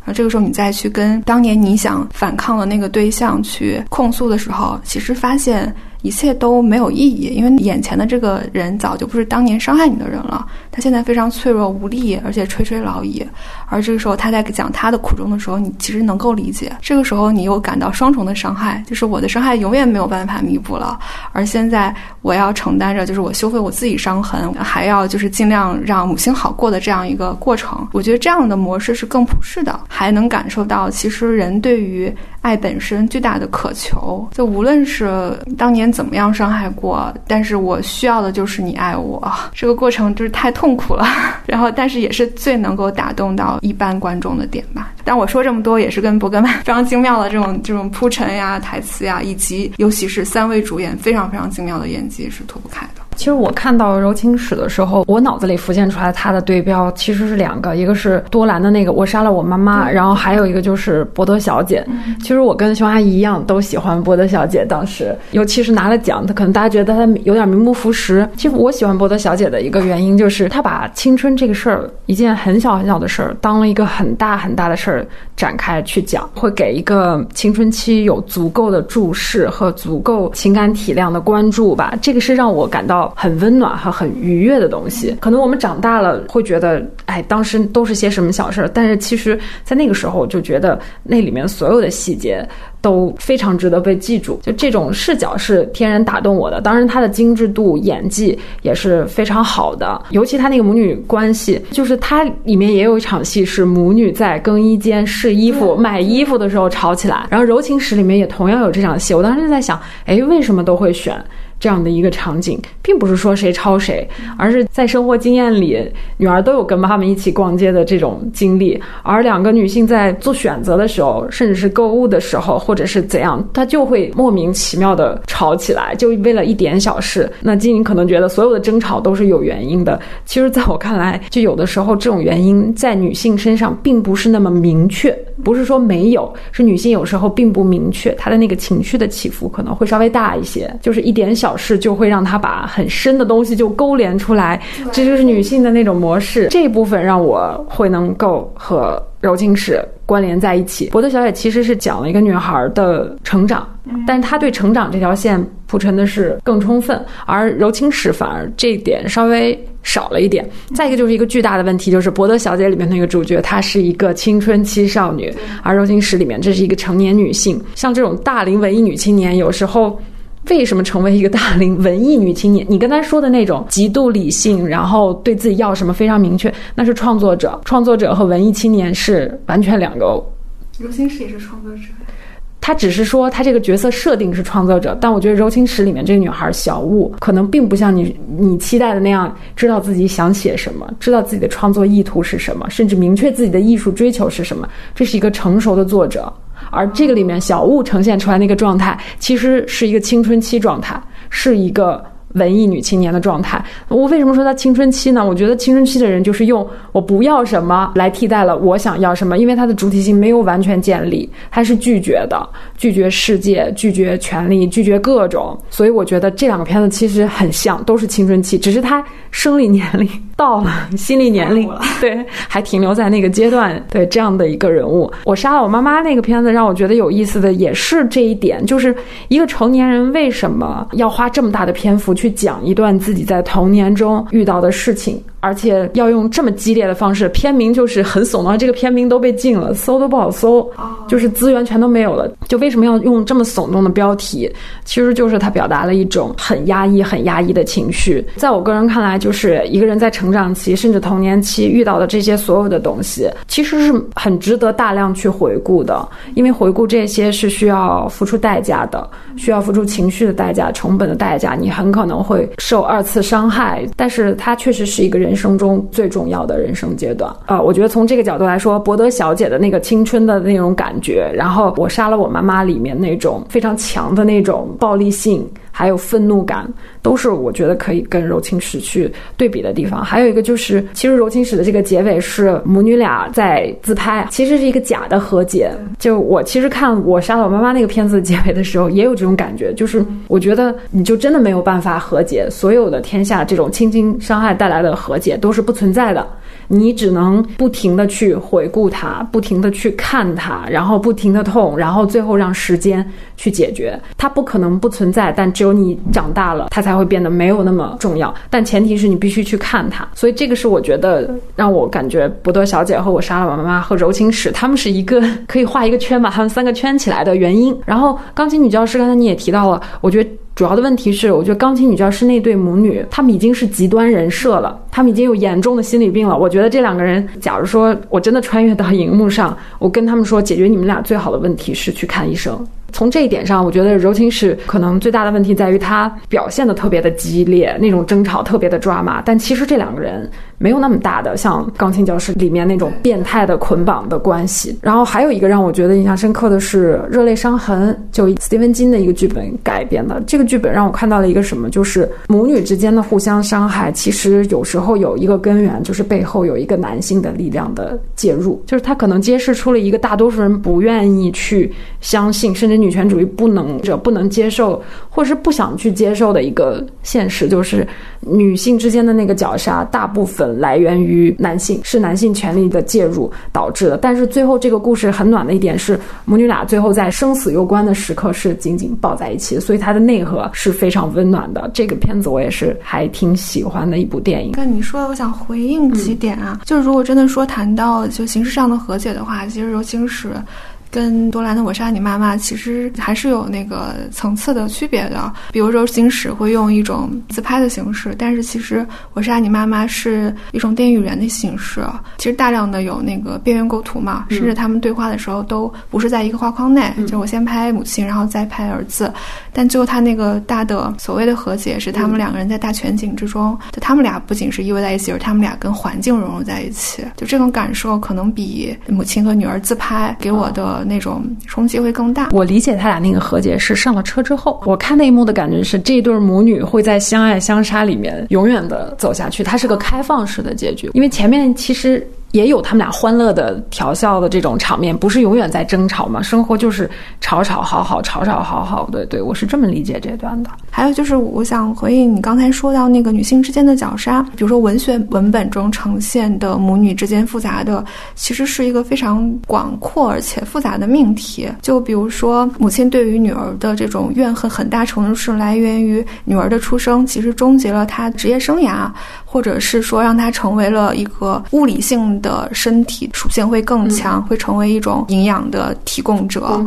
然后这个时候你再去跟当年你想反抗的那个对象去控诉的时候，其实发现。一切都没有意义，因为眼前的这个人早就不是当年伤害你的人了。他现在非常脆弱无力，而且垂垂老矣。而这个时候他在讲他的苦衷的时候，你其实能够理解。这个时候你又感到双重的伤害，就是我的伤害永远没有办法弥补了。而现在我要承担着，就是我修复我自己伤痕，还要就是尽量让母亲好过的这样一个过程。我觉得这样的模式是更普适的，还能感受到其实人对于爱本身巨大的渴求。就无论是当年怎么样伤害过，但是我需要的就是你爱我。这个过程就是太痛。苦了，然后但是也是最能够打动到一般观众的点吧。但我说这么多，也是跟伯格曼非常精妙的这种 这种铺陈呀、台词呀，以及尤其是三位主演非常非常精妙的演技是脱不开的。其实我看到柔情史的时候，我脑子里浮现出来他的对标其实是两个，一个是多兰的那个我杀了我妈妈，然后还有一个就是博德小姐。其实我跟熊阿姨一样都喜欢博德小姐，当时尤其是拿了奖，她可能大家觉得她有点名不符实。其实我喜欢博德小姐的一个原因就是她把青春这个事儿，一件很小很小的事儿，当了一个很大很大的事儿展开去讲，会给一个青春期有足够的注视和足够情感体量的关注吧。这个是让我感到。很温暖和很愉悦的东西，可能我们长大了会觉得，哎，当时都是些什么小事儿，但是其实，在那个时候就觉得那里面所有的细节都非常值得被记住。就这种视角是天然打动我的，当然他的精致度、演技也是非常好的，尤其他那个母女关系，就是它里面也有一场戏是母女在更衣间试衣服、买衣服的时候吵起来，然后柔情史里面也同样有这场戏，我当时就在想，哎，为什么都会选？这样的一个场景，并不是说谁抄谁，而是在生活经验里，女儿都有跟妈妈一起逛街的这种经历。而两个女性在做选择的时候，甚至是购物的时候，或者是怎样，她就会莫名其妙的吵起来，就为了一点小事。那金莹可能觉得所有的争吵都是有原因的，其实在我看来，就有的时候这种原因在女性身上并不是那么明确，不是说没有，是女性有时候并不明确，她的那个情绪的起伏可能会稍微大一些，就是一点小。小事就会让他把很深的东西就勾连出来，这就是女性的那种模式。这一部分让我会能够和柔情史关联在一起。博德小姐其实是讲了一个女孩的成长，但是她对成长这条线铺陈的是更充分，而柔情史反而这一点稍微少了一点。再一个就是一个巨大的问题，就是博德小姐里面那个主角她是一个青春期少女，而柔情史里面这是一个成年女性。像这种大龄文艺女青年，有时候。为什么成为一个大龄文艺女青年？你刚才说的那种极度理性，然后对自己要什么非常明确，那是创作者。创作者和文艺青年是完全两个。柔情史也是创作者，他只是说他这个角色设定是创作者，但我觉得柔情史里面这个女孩小雾可能并不像你你期待的那样，知道自己想写什么，知道自己的创作意图是什么，甚至明确自己的艺术追求是什么。这是一个成熟的作者。而这个里面小物呈现出来那个状态，其实是一个青春期状态，是一个文艺女青年的状态。我为什么说她青春期呢？我觉得青春期的人就是用我不要什么来替代了我想要什么，因为她的主体性没有完全建立，她是拒绝的，拒绝世界，拒绝权利，拒绝各种。所以我觉得这两个片子其实很像，都是青春期，只是她生理年龄。到了心理年龄，对，还停留在那个阶段，对这样的一个人物。我杀了我妈妈那个片子，让我觉得有意思的也是这一点，就是一个成年人为什么要花这么大的篇幅去讲一段自己在童年中遇到的事情。而且要用这么激烈的方式，片名就是很耸动，这个片名都被禁了，搜都不好搜，就是资源全都没有了。就为什么要用这么耸动的标题？其实就是它表达了一种很压抑、很压抑的情绪。在我个人看来，就是一个人在成长期甚至童年期遇到的这些所有的东西，其实是很值得大量去回顾的，因为回顾这些是需要付出代价的，需要付出情绪的代价、成本的代价，你很可能会受二次伤害。但是它确实是一个人。人生中最重要的人生阶段啊，我觉得从这个角度来说，博德小姐的那个青春的那种感觉，然后我杀了我妈妈里面那种非常强的那种暴力性。还有愤怒感，都是我觉得可以跟柔情史去对比的地方。还有一个就是，其实柔情史的这个结尾是母女俩在自拍，其实是一个假的和解。就我其实看我杀了我妈妈那个片子结尾的时候，也有这种感觉，就是我觉得你就真的没有办法和解，所有的天下这种亲情伤害带来的和解都是不存在的。你只能不停的去回顾它，不停的去看它，然后不停的痛，然后最后让时间去解决。它不可能不存在，但只有你长大了，它才会变得没有那么重要。但前提是你必须去看它。所以这个是我觉得让我感觉博德小姐和我杀了我妈妈和柔情史，他们是一个可以画一个圈把他们三个圈起来的原因。然后钢琴女教师刚才你也提到了，我觉得。主要的问题是，我觉得钢琴女教师那对母女，她们已经是极端人设了，她们已经有严重的心理病了。我觉得这两个人，假如说我真的穿越到荧幕上，我跟他们说，解决你们俩最好的问题是去看医生。从这一点上，我觉得柔情史可能最大的问题在于它表现的特别的激烈，那种争吵特别的抓马。但其实这两个人没有那么大的像钢琴教室里面那种变态的捆绑的关系。然后还有一个让我觉得印象深刻的是《热泪伤痕》，就斯蒂芬金的一个剧本改编的。这个剧本让我看到了一个什么，就是母女之间的互相伤害，其实有时候有一个根源，就是背后有一个男性的力量的介入，就是他可能揭示出了一个大多数人不愿意去相信，甚至。女权主义不能者不能接受，或是不想去接受的一个现实，就是女性之间的那个绞杀，大部分来源于男性，是男性权力的介入导致的。但是最后这个故事很暖的一点是，母女俩最后在生死攸关的时刻是紧紧抱在一起，所以它的内核是非常温暖的。这个片子我也是还挺喜欢的一部电影。跟你说，我想回应几点啊，就是如果真的说谈到就形式上的和解的话，其实柔情史。跟多兰的《我是爱你妈妈》其实还是有那个层次的区别的。比如说，行驶会用一种自拍的形式，但是其实《我是爱你妈妈》是一种电影人的形式。其实大量的有那个边缘构图嘛，甚至他们对话的时候都不是在一个画框内，就是我先拍母亲，然后再拍儿子。但最后他那个大的所谓的和解是他们两个人在大全景之中，就他们俩不仅是依偎在一起，而他们俩跟环境融入在一起。就这种感受，可能比母亲和女儿自拍给我的。那种冲击会更大。我理解他俩那个和解是上了车之后，我看那一幕的感觉是这对母女会在相爱相杀里面永远的走下去。它是个开放式的结局，因为前面其实。也有他们俩欢乐的调笑的这种场面，不是永远在争吵吗？生活就是吵吵好好，吵吵好好的。对我是这么理解这段的。还有就是，我想回应你刚才说到那个女性之间的绞杀，比如说文学文本中呈现的母女之间复杂的，其实是一个非常广阔而且复杂的命题。就比如说，母亲对于女儿的这种怨恨，很大程度是来源于女儿的出生，其实终结了她职业生涯。或者是说让它成为了一个物理性的身体属性会更强，会成为一种营养的提供者，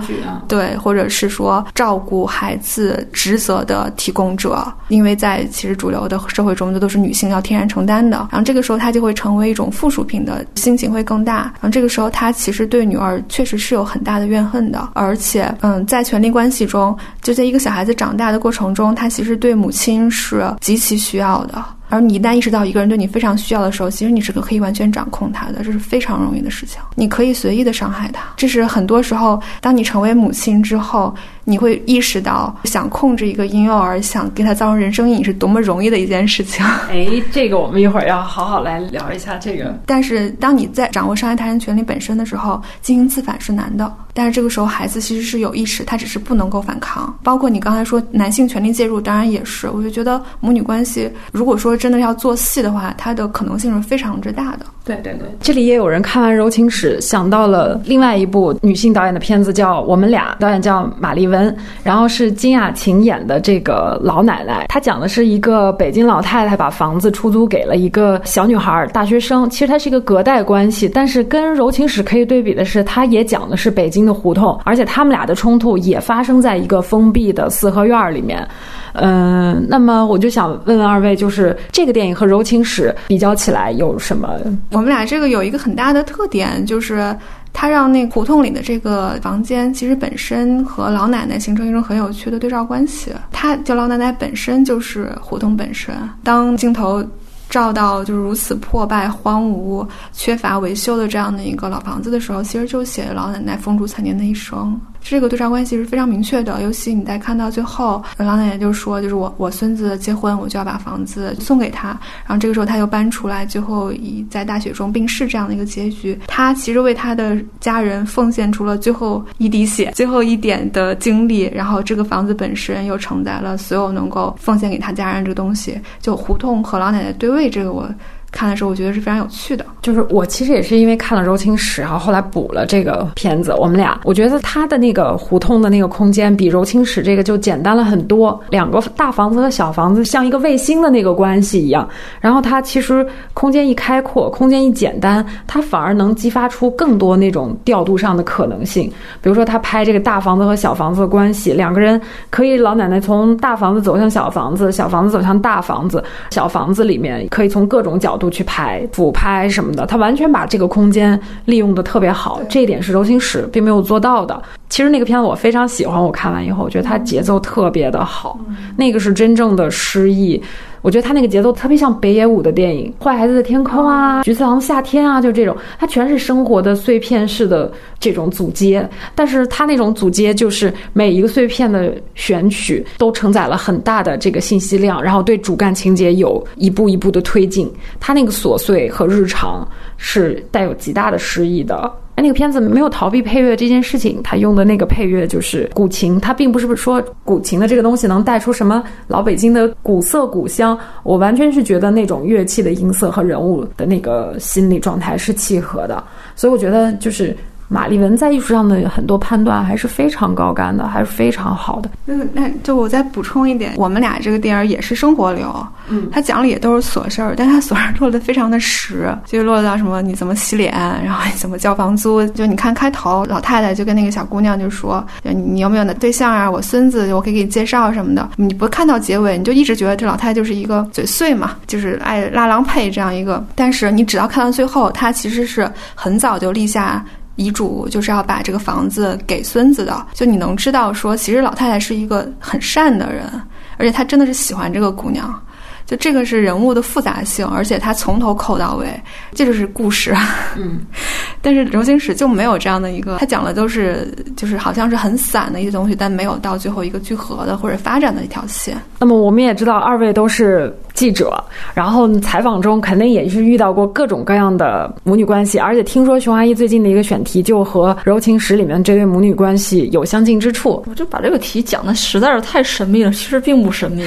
对，或者是说照顾孩子职责的提供者，因为在其实主流的社会中，这都是女性要天然承担的。然后这个时候，它就会成为一种附属品的心情会更大。然后这个时候，他其实对女儿确实是有很大的怨恨的，而且，嗯，在权力关系中，就在一个小孩子长大的过程中，他其实对母亲是极其需要的。而你一旦意识到一个人对你非常需要的时候，其实你是个可以完全掌控他的，这是非常容易的事情。你可以随意的伤害他，这是很多时候，当你成为母亲之后。你会意识到，想控制一个婴幼儿，想给他造成人生阴影是多么容易的一件事情。哎，这个我们一会儿要好好来聊一下这个。但是，当你在掌握伤害他人权利本身的时候，进行自反是难的。但是这个时候，孩子其实是有意识，他只是不能够反抗。包括你刚才说男性权利介入，当然也是。我就觉得母女关系，如果说真的要做戏的话，它的可能性是非常之大的。对对对，这里也有人看完《柔情史》想到了另外一部女性导演的片子，叫《我们俩》，导演叫马丽温，然后是金雅琴演的这个老奶奶。她讲的是一个北京老太太把房子出租给了一个小女孩，大学生。其实她是一个隔代关系，但是跟《柔情史》可以对比的是，它也讲的是北京的胡同，而且他们俩的冲突也发生在一个封闭的四合院里面。嗯，那么我就想问问二位，就是这个电影和《柔情史》比较起来有什么？我们俩这个有一个很大的特点，就是它让那胡同里的这个房间，其实本身和老奶奶形成一种很有趣的对照关系。它就老奶奶本身就是胡同本身。当镜头照到就是如此破败、荒芜、缺乏维修的这样的一个老房子的时候，其实就写老奶奶风烛残年的一生。这个对照关系是非常明确的，尤其你在看到最后，老奶奶就说：“就是我我孙子结婚，我就要把房子送给他。”然后这个时候他又搬出来，最后以在大雪中病逝这样的一个结局。他其实为他的家人奉献出了最后一滴血、最后一点的精力，然后这个房子本身又承载了所有能够奉献给他家人这个东西。就胡同和老奶奶对位，这个我。看的时候，我觉得是非常有趣的。就是我其实也是因为看了《柔情史》，然后后来补了这个片子。我们俩，我觉得他的那个胡同的那个空间比《柔情史》这个就简单了很多。两个大房子和小房子像一个卫星的那个关系一样。然后它其实空间一开阔，空间一简单，它反而能激发出更多那种调度上的可能性。比如说他拍这个大房子和小房子的关系，两个人可以老奶奶从大房子走向小房子，小房子走向大房子，小房子里面可以从各种角度。去拍俯拍什么的，他完全把这个空间利用的特别好，这一点是周星驰并没有做到的。其实那个片子我非常喜欢，我看完以后，我觉得它节奏特别的好，那个是真正的诗意。我觉得他那个节奏特别像北野武的电影《坏孩子的天空》啊，《菊次郎夏天》啊，就这种，它全是生活的碎片式的这种组接。但是它那种组接就是每一个碎片的选取都承载了很大的这个信息量，然后对主干情节有一步一步的推进。它那个琐碎和日常是带有极大的诗意的。那个片子没有逃避配乐这件事情，他用的那个配乐就是古琴，他并不是说古琴的这个东西能带出什么老北京的古色古香，我完全是觉得那种乐器的音色和人物的那个心理状态是契合的，所以我觉得就是。马丽文在艺术上的很多判断还是非常高干的，还是非常好的。嗯，那就我再补充一点，我们俩这个电影也是生活流，嗯，他讲的也都是琐事儿，但他琐事儿落得非常的实，就落到什么你怎么洗脸，然后你怎么交房租。就你看开头，老太太就跟那个小姑娘就说，你有没有那对象啊？我孙子，我可以给你介绍什么的。你不看到结尾，你就一直觉得这老太太就是一个嘴碎嘛，就是爱拉郎配这样一个。但是你只要看到最后，她其实是很早就立下。遗嘱就是要把这个房子给孙子的，就你能知道说，其实老太太是一个很善的人，而且她真的是喜欢这个姑娘。就这个是人物的复杂性，而且她从头扣到尾，这就是故事。嗯，但是《柔情史》就没有这样的一个，他讲的都是就是好像是很散的一些东西，但没有到最后一个聚合的或者发展的一条线。那么我们也知道，二位都是记者，然后采访中肯定也是遇到过各种各样的母女关系，而且听说熊阿姨最近的一个选题就和《柔情史》里面这对母女关系有相近之处。我就把这个题讲的实在是太神秘了，其实并不神秘。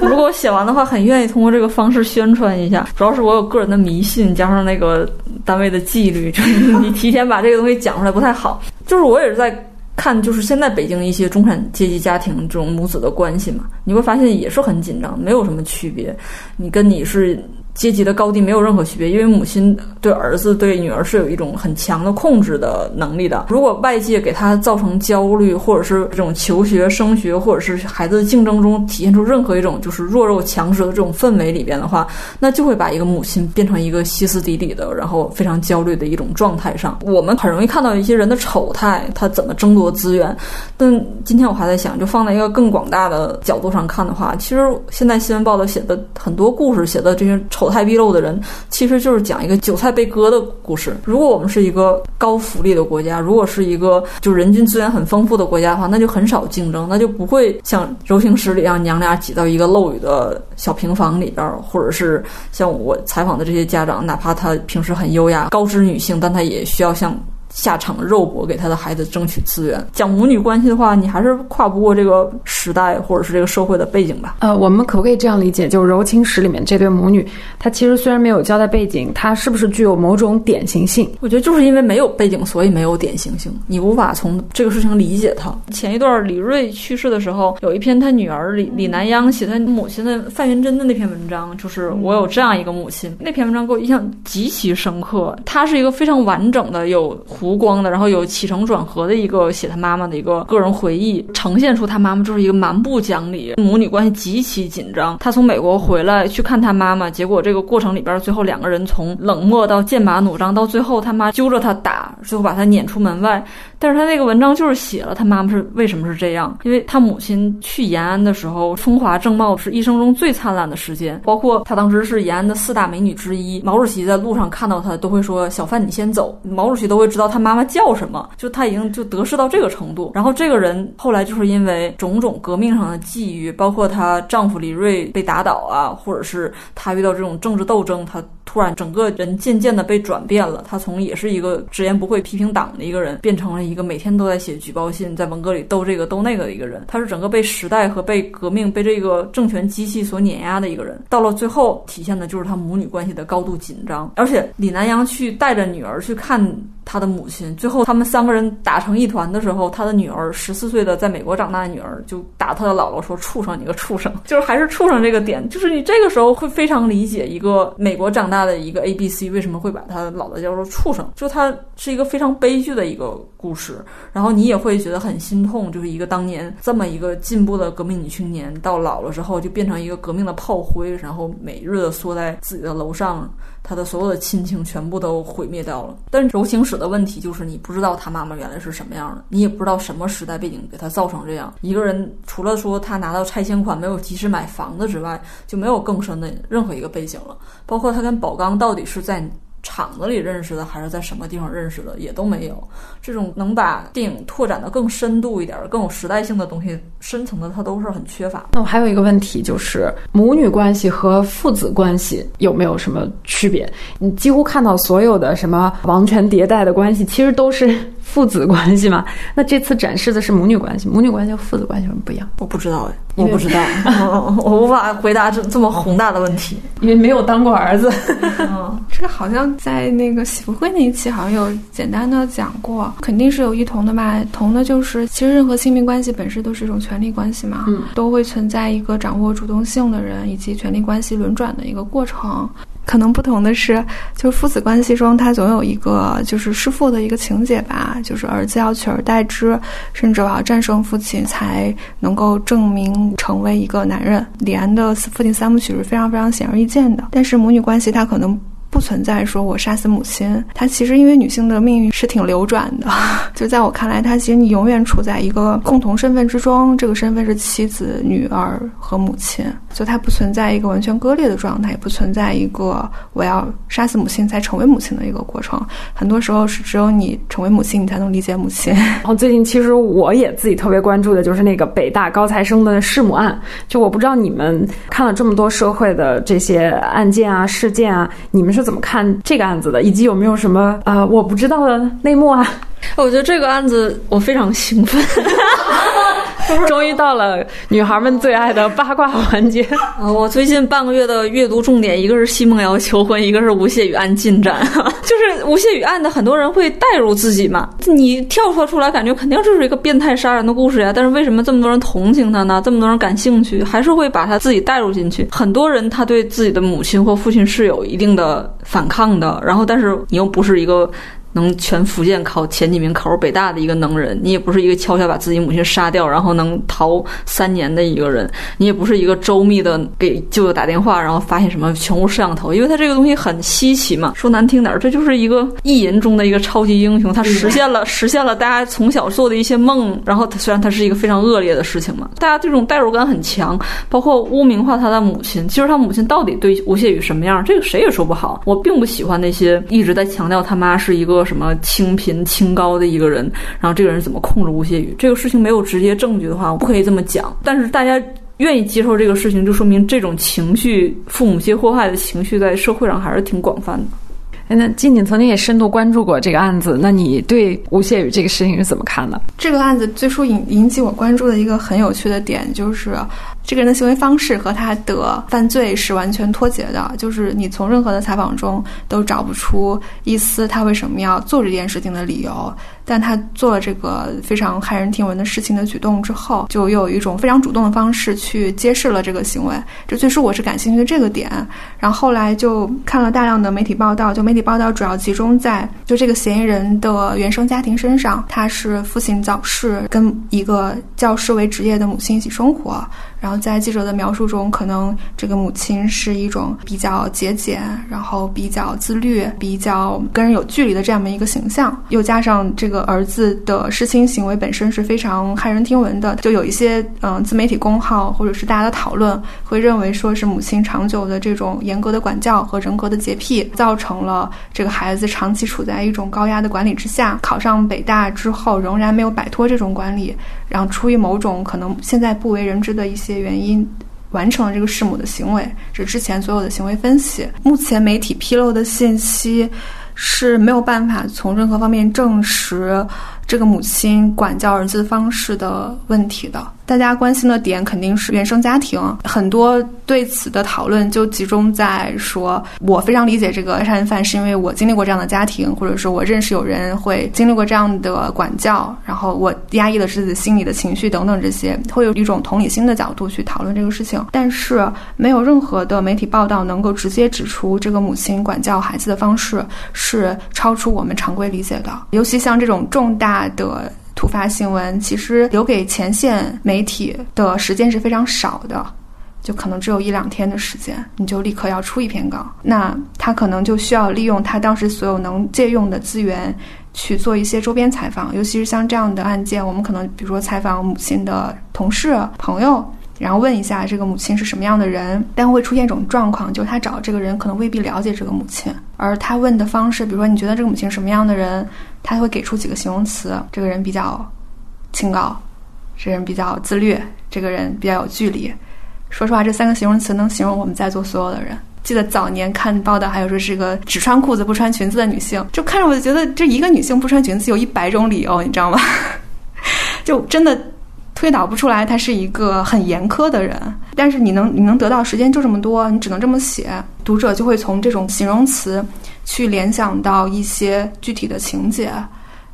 如果我写完的话，很愿。意通过这个方式宣传一下，主要是我有个人的迷信，加上那个单位的纪律，就 是你提前把这个东西讲出来不太好。就是我也是在看，就是现在北京一些中产阶级家庭这种母子的关系嘛，你会发现也是很紧张，没有什么区别。你跟你是。阶级的高低没有任何区别，因为母亲对儿子、对女儿是有一种很强的控制的能力的。如果外界给他造成焦虑，或者是这种求学、升学，或者是孩子的竞争中体现出任何一种就是弱肉强食的这种氛围里边的话，那就会把一个母亲变成一个歇斯底里的，然后非常焦虑的一种状态上。我们很容易看到一些人的丑态，他怎么争夺资源。但今天我还在想，就放在一个更广大的角度上看的话，其实现在新闻报道写的很多故事，写的这些丑。态毕露的人，其实就是讲一个韭菜被割的故事。如果我们是一个高福利的国家，如果是一个就人均资源很丰富的国家的话，那就很少竞争，那就不会像柔情史里让娘俩挤到一个漏雨的小平房里边，或者是像我采访的这些家长，哪怕他平时很优雅、高知女性，但他也需要像。下场肉搏，给他的孩子争取资源。讲母女关系的话，你还是跨不过这个时代或者是这个社会的背景吧。呃，我们可不可以这样理解？就《柔情史》里面这对母女，她其实虽然没有交代背景，她是不是具有某种典型性？我觉得就是因为没有背景，所以没有典型性，你无法从这个事情理解她。前一段李锐去世的时候，有一篇他女儿李李南央写他母亲的范云珍的那篇文章，就是我有这样一个母亲。那篇文章给我印象极其深刻，她是一个非常完整的有。弧光的，然后有起承转合的一个写他妈妈的一个个人回忆，呈现出他妈妈就是一个蛮不讲理，母女关系极其紧张。他从美国回来去看他妈妈，结果这个过程里边，最后两个人从冷漠到剑拔弩张，到最后他妈揪着他打，最后把他撵出门外。但是他那个文章就是写了他妈妈是为什么是这样，因为他母亲去延安的时候风华正茂，是一生中最灿烂的时间，包括他当时是延安的四大美女之一。毛主席在路上看到他都会说：“小范，你先走。”毛主席都会知道他。妈妈叫什么？就他已经就得势到这个程度。然后这个人后来就是因为种种革命上的际遇，包括她丈夫李瑞被打倒啊，或者是她遇到这种政治斗争，她突然整个人渐渐的被转变了。她从也是一个直言不讳批评党的一个人，变成了一个每天都在写举报信，在文革里斗这个斗那个的一个人。她是整个被时代和被革命、被这个政权机器所碾压的一个人。到了最后，体现的就是她母女关系的高度紧张。而且李南阳去带着女儿去看。他的母亲最后，他们三个人打成一团的时候，他的女儿十四岁的在美国长大的女儿就打他的姥姥说：“畜生，你个畜生！” 就是还是畜生这个点，就是你这个时候会非常理解一个美国长大的一个 A B C 为什么会把他姥姥叫做畜生，就他是一个非常悲剧的一个故事。然后你也会觉得很心痛，就是一个当年这么一个进步的革命女青年，到老了之后就变成一个革命的炮灰，然后每日的缩在自己的楼上。他的所有的亲情全部都毁灭掉了。但柔情史的问题就是，你不知道他妈妈原来是什么样的，你也不知道什么时代背景给他造成这样一个人。除了说他拿到拆迁款没有及时买房子之外，就没有更深的任何一个背景了。包括他跟宝钢到底是在。厂子里认识的，还是在什么地方认识的，也都没有。这种能把电影拓展的更深度一点、更有时代性的东西，深层的它都是很缺乏。那我还有一个问题，就是母女关系和父子关系有没有什么区别？你几乎看到所有的什么王权迭代的关系，其实都是。父子关系嘛，那这次展示的是母女关系，母女关系和父子关系有什么不一样？我不知道哎，我不知道，我无法回答这这么宏大的问题，因为没有当过儿子。嗯 这个好像在那个喜福会那一期好像有简单的讲过，肯定是有异同的吧？同的就是，其实任何亲密关系本身都是一种权力关系嘛，嗯，都会存在一个掌握主动性的人以及权力关系轮转的一个过程。可能不同的是，就是父子关系中，他总有一个就是弑父的一个情节吧，就是儿子要取而代之，甚至我要战胜父亲才能够证明成为一个男人。李安的父亲三部曲是非常非常显而易见的，但是母女关系他可能。不存在说我杀死母亲，她其实因为女性的命运是挺流转的，就在我看来，她其实你永远处在一个共同身份之中，这个身份是妻子、女儿和母亲，就它不存在一个完全割裂的状态，也不存在一个我要杀死母亲才成为母亲的一个过程。很多时候是只有你成为母亲，你才能理解母亲。然后最近其实我也自己特别关注的就是那个北大高材生的弑母案，就我不知道你们看了这么多社会的这些案件啊、事件啊，你们是。怎么看这个案子的，以及有没有什么啊我不知道的内幕啊？我觉得这个案子我非常兴奋。终于到了女孩们最爱的八卦环节。啊，我最近半个月的阅读重点，一个是《奚梦瑶求婚》，一个是《吴谢宇案进展》。就是吴谢宇案的很多人会带入自己嘛？你跳脱出来，感觉肯定这是一个变态杀人的故事呀。但是为什么这么多人同情他呢？这么多人感兴趣，还是会把他自己带入进去。很多人他对自己的母亲或父亲是有一定的反抗的。然后，但是你又不是一个。能全福建考前几名，考入北大的一个能人，你也不是一个悄悄把自己母亲杀掉，然后能逃三年的一个人，你也不是一个周密的给舅舅打电话，然后发现什么全屋摄像头，因为他这个东西很稀奇嘛。说难听点儿，这就是一个意淫中的一个超级英雄，他实现了实现了大家从小做的一些梦。然后他虽然他是一个非常恶劣的事情嘛，大家这种代入感很强，包括污名化他的母亲。其实他母亲到底对吴谢宇什么样，这个谁也说不好。我并不喜欢那些一直在强调他妈是一个。什么清贫清高的一个人，然后这个人怎么控制吴谢宇？这个事情没有直接证据的话，我不可以这么讲。但是大家愿意接受这个事情，就说明这种情绪，父母皆祸害的情绪，在社会上还是挺广泛的。那静静曾经也深度关注过这个案子，那你对吴谢宇这个事情是怎么看的？这个案子最初引引起我关注的一个很有趣的点，就是这个人的行为方式和他的犯罪是完全脱节的，就是你从任何的采访中都找不出一丝他为什么要做这件事情的理由。但他做了这个非常骇人听闻的事情的举动之后，就又有一种非常主动的方式去揭示了这个行为。这最初我是感兴趣的这个点，然后后来就看了大量的媒体报道，就媒体报道主要集中在就这个嫌疑人的原生家庭身上，他是父亲早逝，跟一个教师为职业的母亲一起生活。然后在记者的描述中，可能这个母亲是一种比较节俭，然后比较自律、比较跟人有距离的这样的一个形象，又加上这个儿子的失亲行为本身是非常骇人听闻的，就有一些嗯自媒体公号或者是大家的讨论，会认为说是母亲长久的这种严格的管教和人格的洁癖，造成了这个孩子长期处在一种高压的管理之下，考上北大之后仍然没有摆脱这种管理。然后出于某种可能现在不为人知的一些原因，完成了这个弑母的行为。这之前所有的行为分析，目前媒体披露的信息是没有办法从任何方面证实这个母亲管教儿子方式的问题的。大家关心的点肯定是原生家庭，很多对此的讨论就集中在说，我非常理解这个杀人犯，是因为我经历过这样的家庭，或者说我认识有人会经历过这样的管教，然后我压抑的是自己心里的情绪等等这些，会有一种同理心的角度去讨论这个事情。但是没有任何的媒体报道能够直接指出这个母亲管教孩子的方式是超出我们常规理解的，尤其像这种重大的。突发新闻其实留给前线媒体的时间是非常少的，就可能只有一两天的时间，你就立刻要出一篇稿。那他可能就需要利用他当时所有能借用的资源去做一些周边采访，尤其是像这样的案件，我们可能比如说采访母亲的同事、朋友。然后问一下这个母亲是什么样的人，但会出现一种状况，就是他找这个人可能未必了解这个母亲，而他问的方式，比如说你觉得这个母亲什么样的人，他会给出几个形容词，这个人比较清高，这人比较自律，这个人比较有距离。说实话，这三个形容词能形容我们在座所有的人。记得早年看报道，还有说是个只穿裤子不穿裙子的女性，就看着我就觉得这一个女性不穿裙子有一百种理由，你知道吗？就真的。推导不出来，他是一个很严苛的人，但是你能你能得到时间就这么多，你只能这么写，读者就会从这种形容词去联想到一些具体的情节，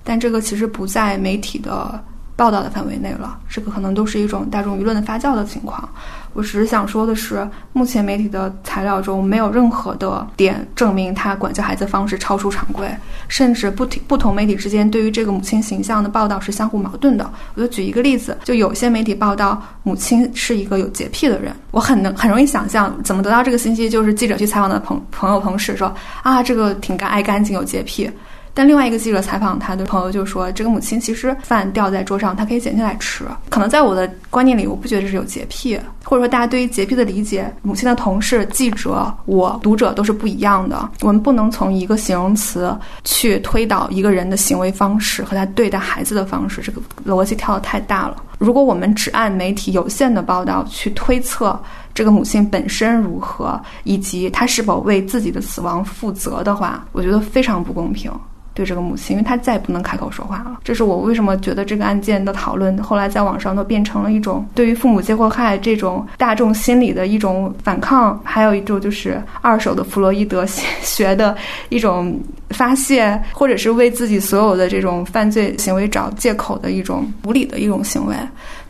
但这个其实不在媒体的报道的范围内了，这个可能都是一种大众舆论的发酵的情况。我只是想说的是，目前媒体的材料中没有任何的点证明他管教孩子方式超出常规，甚至不不同媒体之间对于这个母亲形象的报道是相互矛盾的。我就举一个例子，就有些媒体报道母亲是一个有洁癖的人，我很能很容易想象怎么得到这个信息，就是记者去采访的朋朋友同事说啊，这个挺干爱干净有洁癖。但另外一个记者采访他的朋友就说：“这个母亲其实饭掉在桌上，她可以捡起来吃。可能在我的观念里，我不觉得这是有洁癖，或者说大家对于洁癖的理解，母亲的同事、记者、我读者都是不一样的。我们不能从一个形容词去推导一个人的行为方式和他对待孩子的方式，这个逻辑跳得太大了。如果我们只按媒体有限的报道去推测这个母亲本身如何，以及她是否为自己的死亡负责的话，我觉得非常不公平。”对这个母亲，因为她再也不能开口说话了。这是我为什么觉得这个案件的讨论后来在网上都变成了一种对于父母皆祸害这种大众心理的一种反抗，还有一种就是二手的弗洛伊德学 的一种发泄，或者是为自己所有的这种犯罪行为找借口的一种无理的一种行为。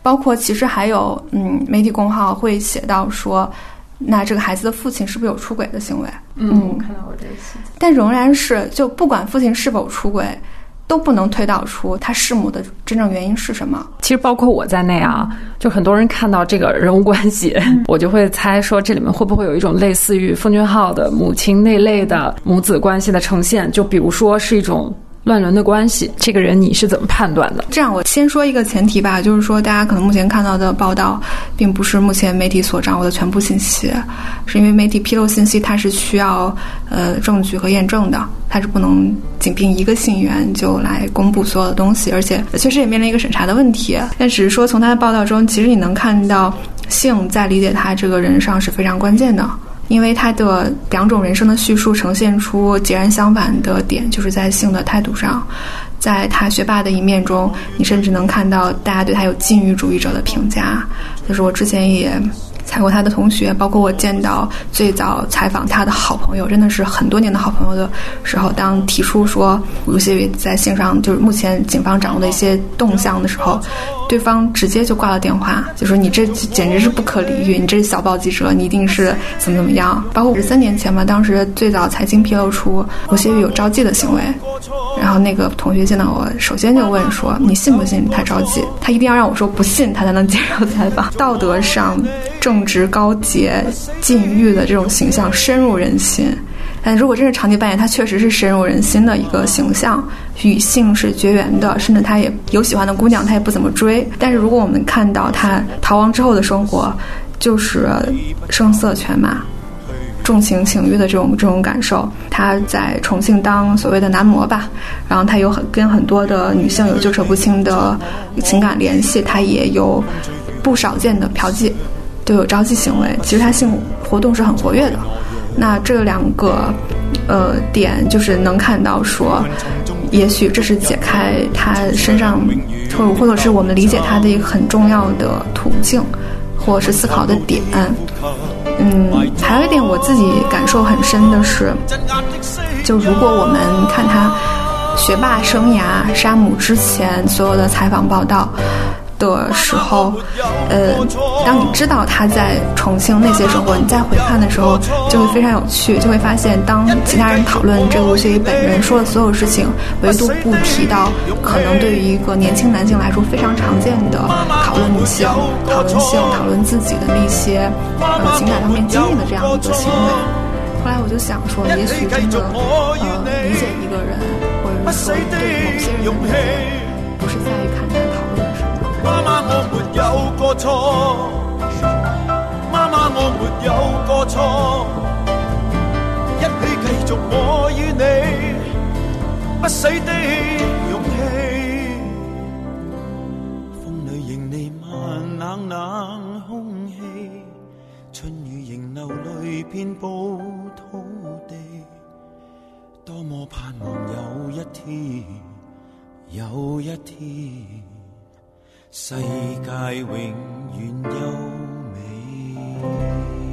包括其实还有，嗯，媒体公号会写到说。那这个孩子的父亲是不是有出轨的行为？嗯，我看到过这个细节。但仍然是，就不管父亲是否出轨，都不能推导出他弑母的真正原因是什么。其实包括我在内啊，就很多人看到这个人物关系，我就会猜说这里面会不会有一种类似于奉俊昊的母亲那类的母子关系的呈现？就比如说是一种。乱伦的关系，这个人你是怎么判断的？这样，我先说一个前提吧，就是说，大家可能目前看到的报道，并不是目前媒体所掌握的全部信息，是因为媒体披露信息，它是需要呃证据和验证的，它是不能仅凭一个信源就来公布所有的东西，而且确实也面临一个审查的问题。但只是说，从他的报道中，其实你能看到性在理解他这个人上是非常关键的。因为他的两种人生的叙述呈现出截然相反的点，就是在性的态度上。在他学霸的一面中，你甚至能看到大家对他有禁欲主义者的评价。就是我之前也。采过他的同学，包括我见到最早采访他的好朋友，真的是很多年的好朋友的时候，当提出说吴谢宇在线上就是目前警方掌握的一些动向的时候，对方直接就挂了电话，就说你这简直是不可理喻，你这是小报记者，你一定是怎么怎么样。包括是三年前嘛，当时最早财经披露出吴谢宇有招妓的行为，然后那个同学见到我，首先就问说你信不信他招妓？他一定要让我说不信，他才能接受采访。道德上正。正直高洁、禁欲的这种形象深入人心，但如果真是长期扮演，他确实是深入人心的一个形象，与性是绝缘的，甚至他也有喜欢的姑娘，他也不怎么追。但是如果我们看到他逃亡之后的生活，就是声色犬马、重情轻欲的这种这种感受。他在重庆当所谓的男模吧，然后他有很跟很多的女性有纠扯不清的情感联系，他也有不少见的嫖妓。都有招妓行为，其实他性活动是很活跃的。那这两个，呃，点就是能看到说，也许这是解开他身上，或或者是我们理解他的一个很重要的途径，或是思考的点。嗯，还有一点我自己感受很深的是，就如果我们看他学霸生涯沙姆之前所有的采访报道。的时候，呃，当你知道他在重庆那些生活，你再回看的时候，就会非常有趣，就会发现，当其他人讨论这个吴学宇本人说的所有事情，唯独不提到可能对于一个年轻男性来说非常常见的讨论女性、讨论性、讨论自己的那些呃情感方面经历的这样一个行为。后来我就想说，也许真的呃，理解一个人，或者说对某些人的理解，不是在于看。妈妈，我没有过错。妈妈，我没有过错。一起继续我与你不死的勇气。风里迎你慢冷冷空气，春雨仍流泪遍布土地。多么盼望有一天，有一天。世界永远优美。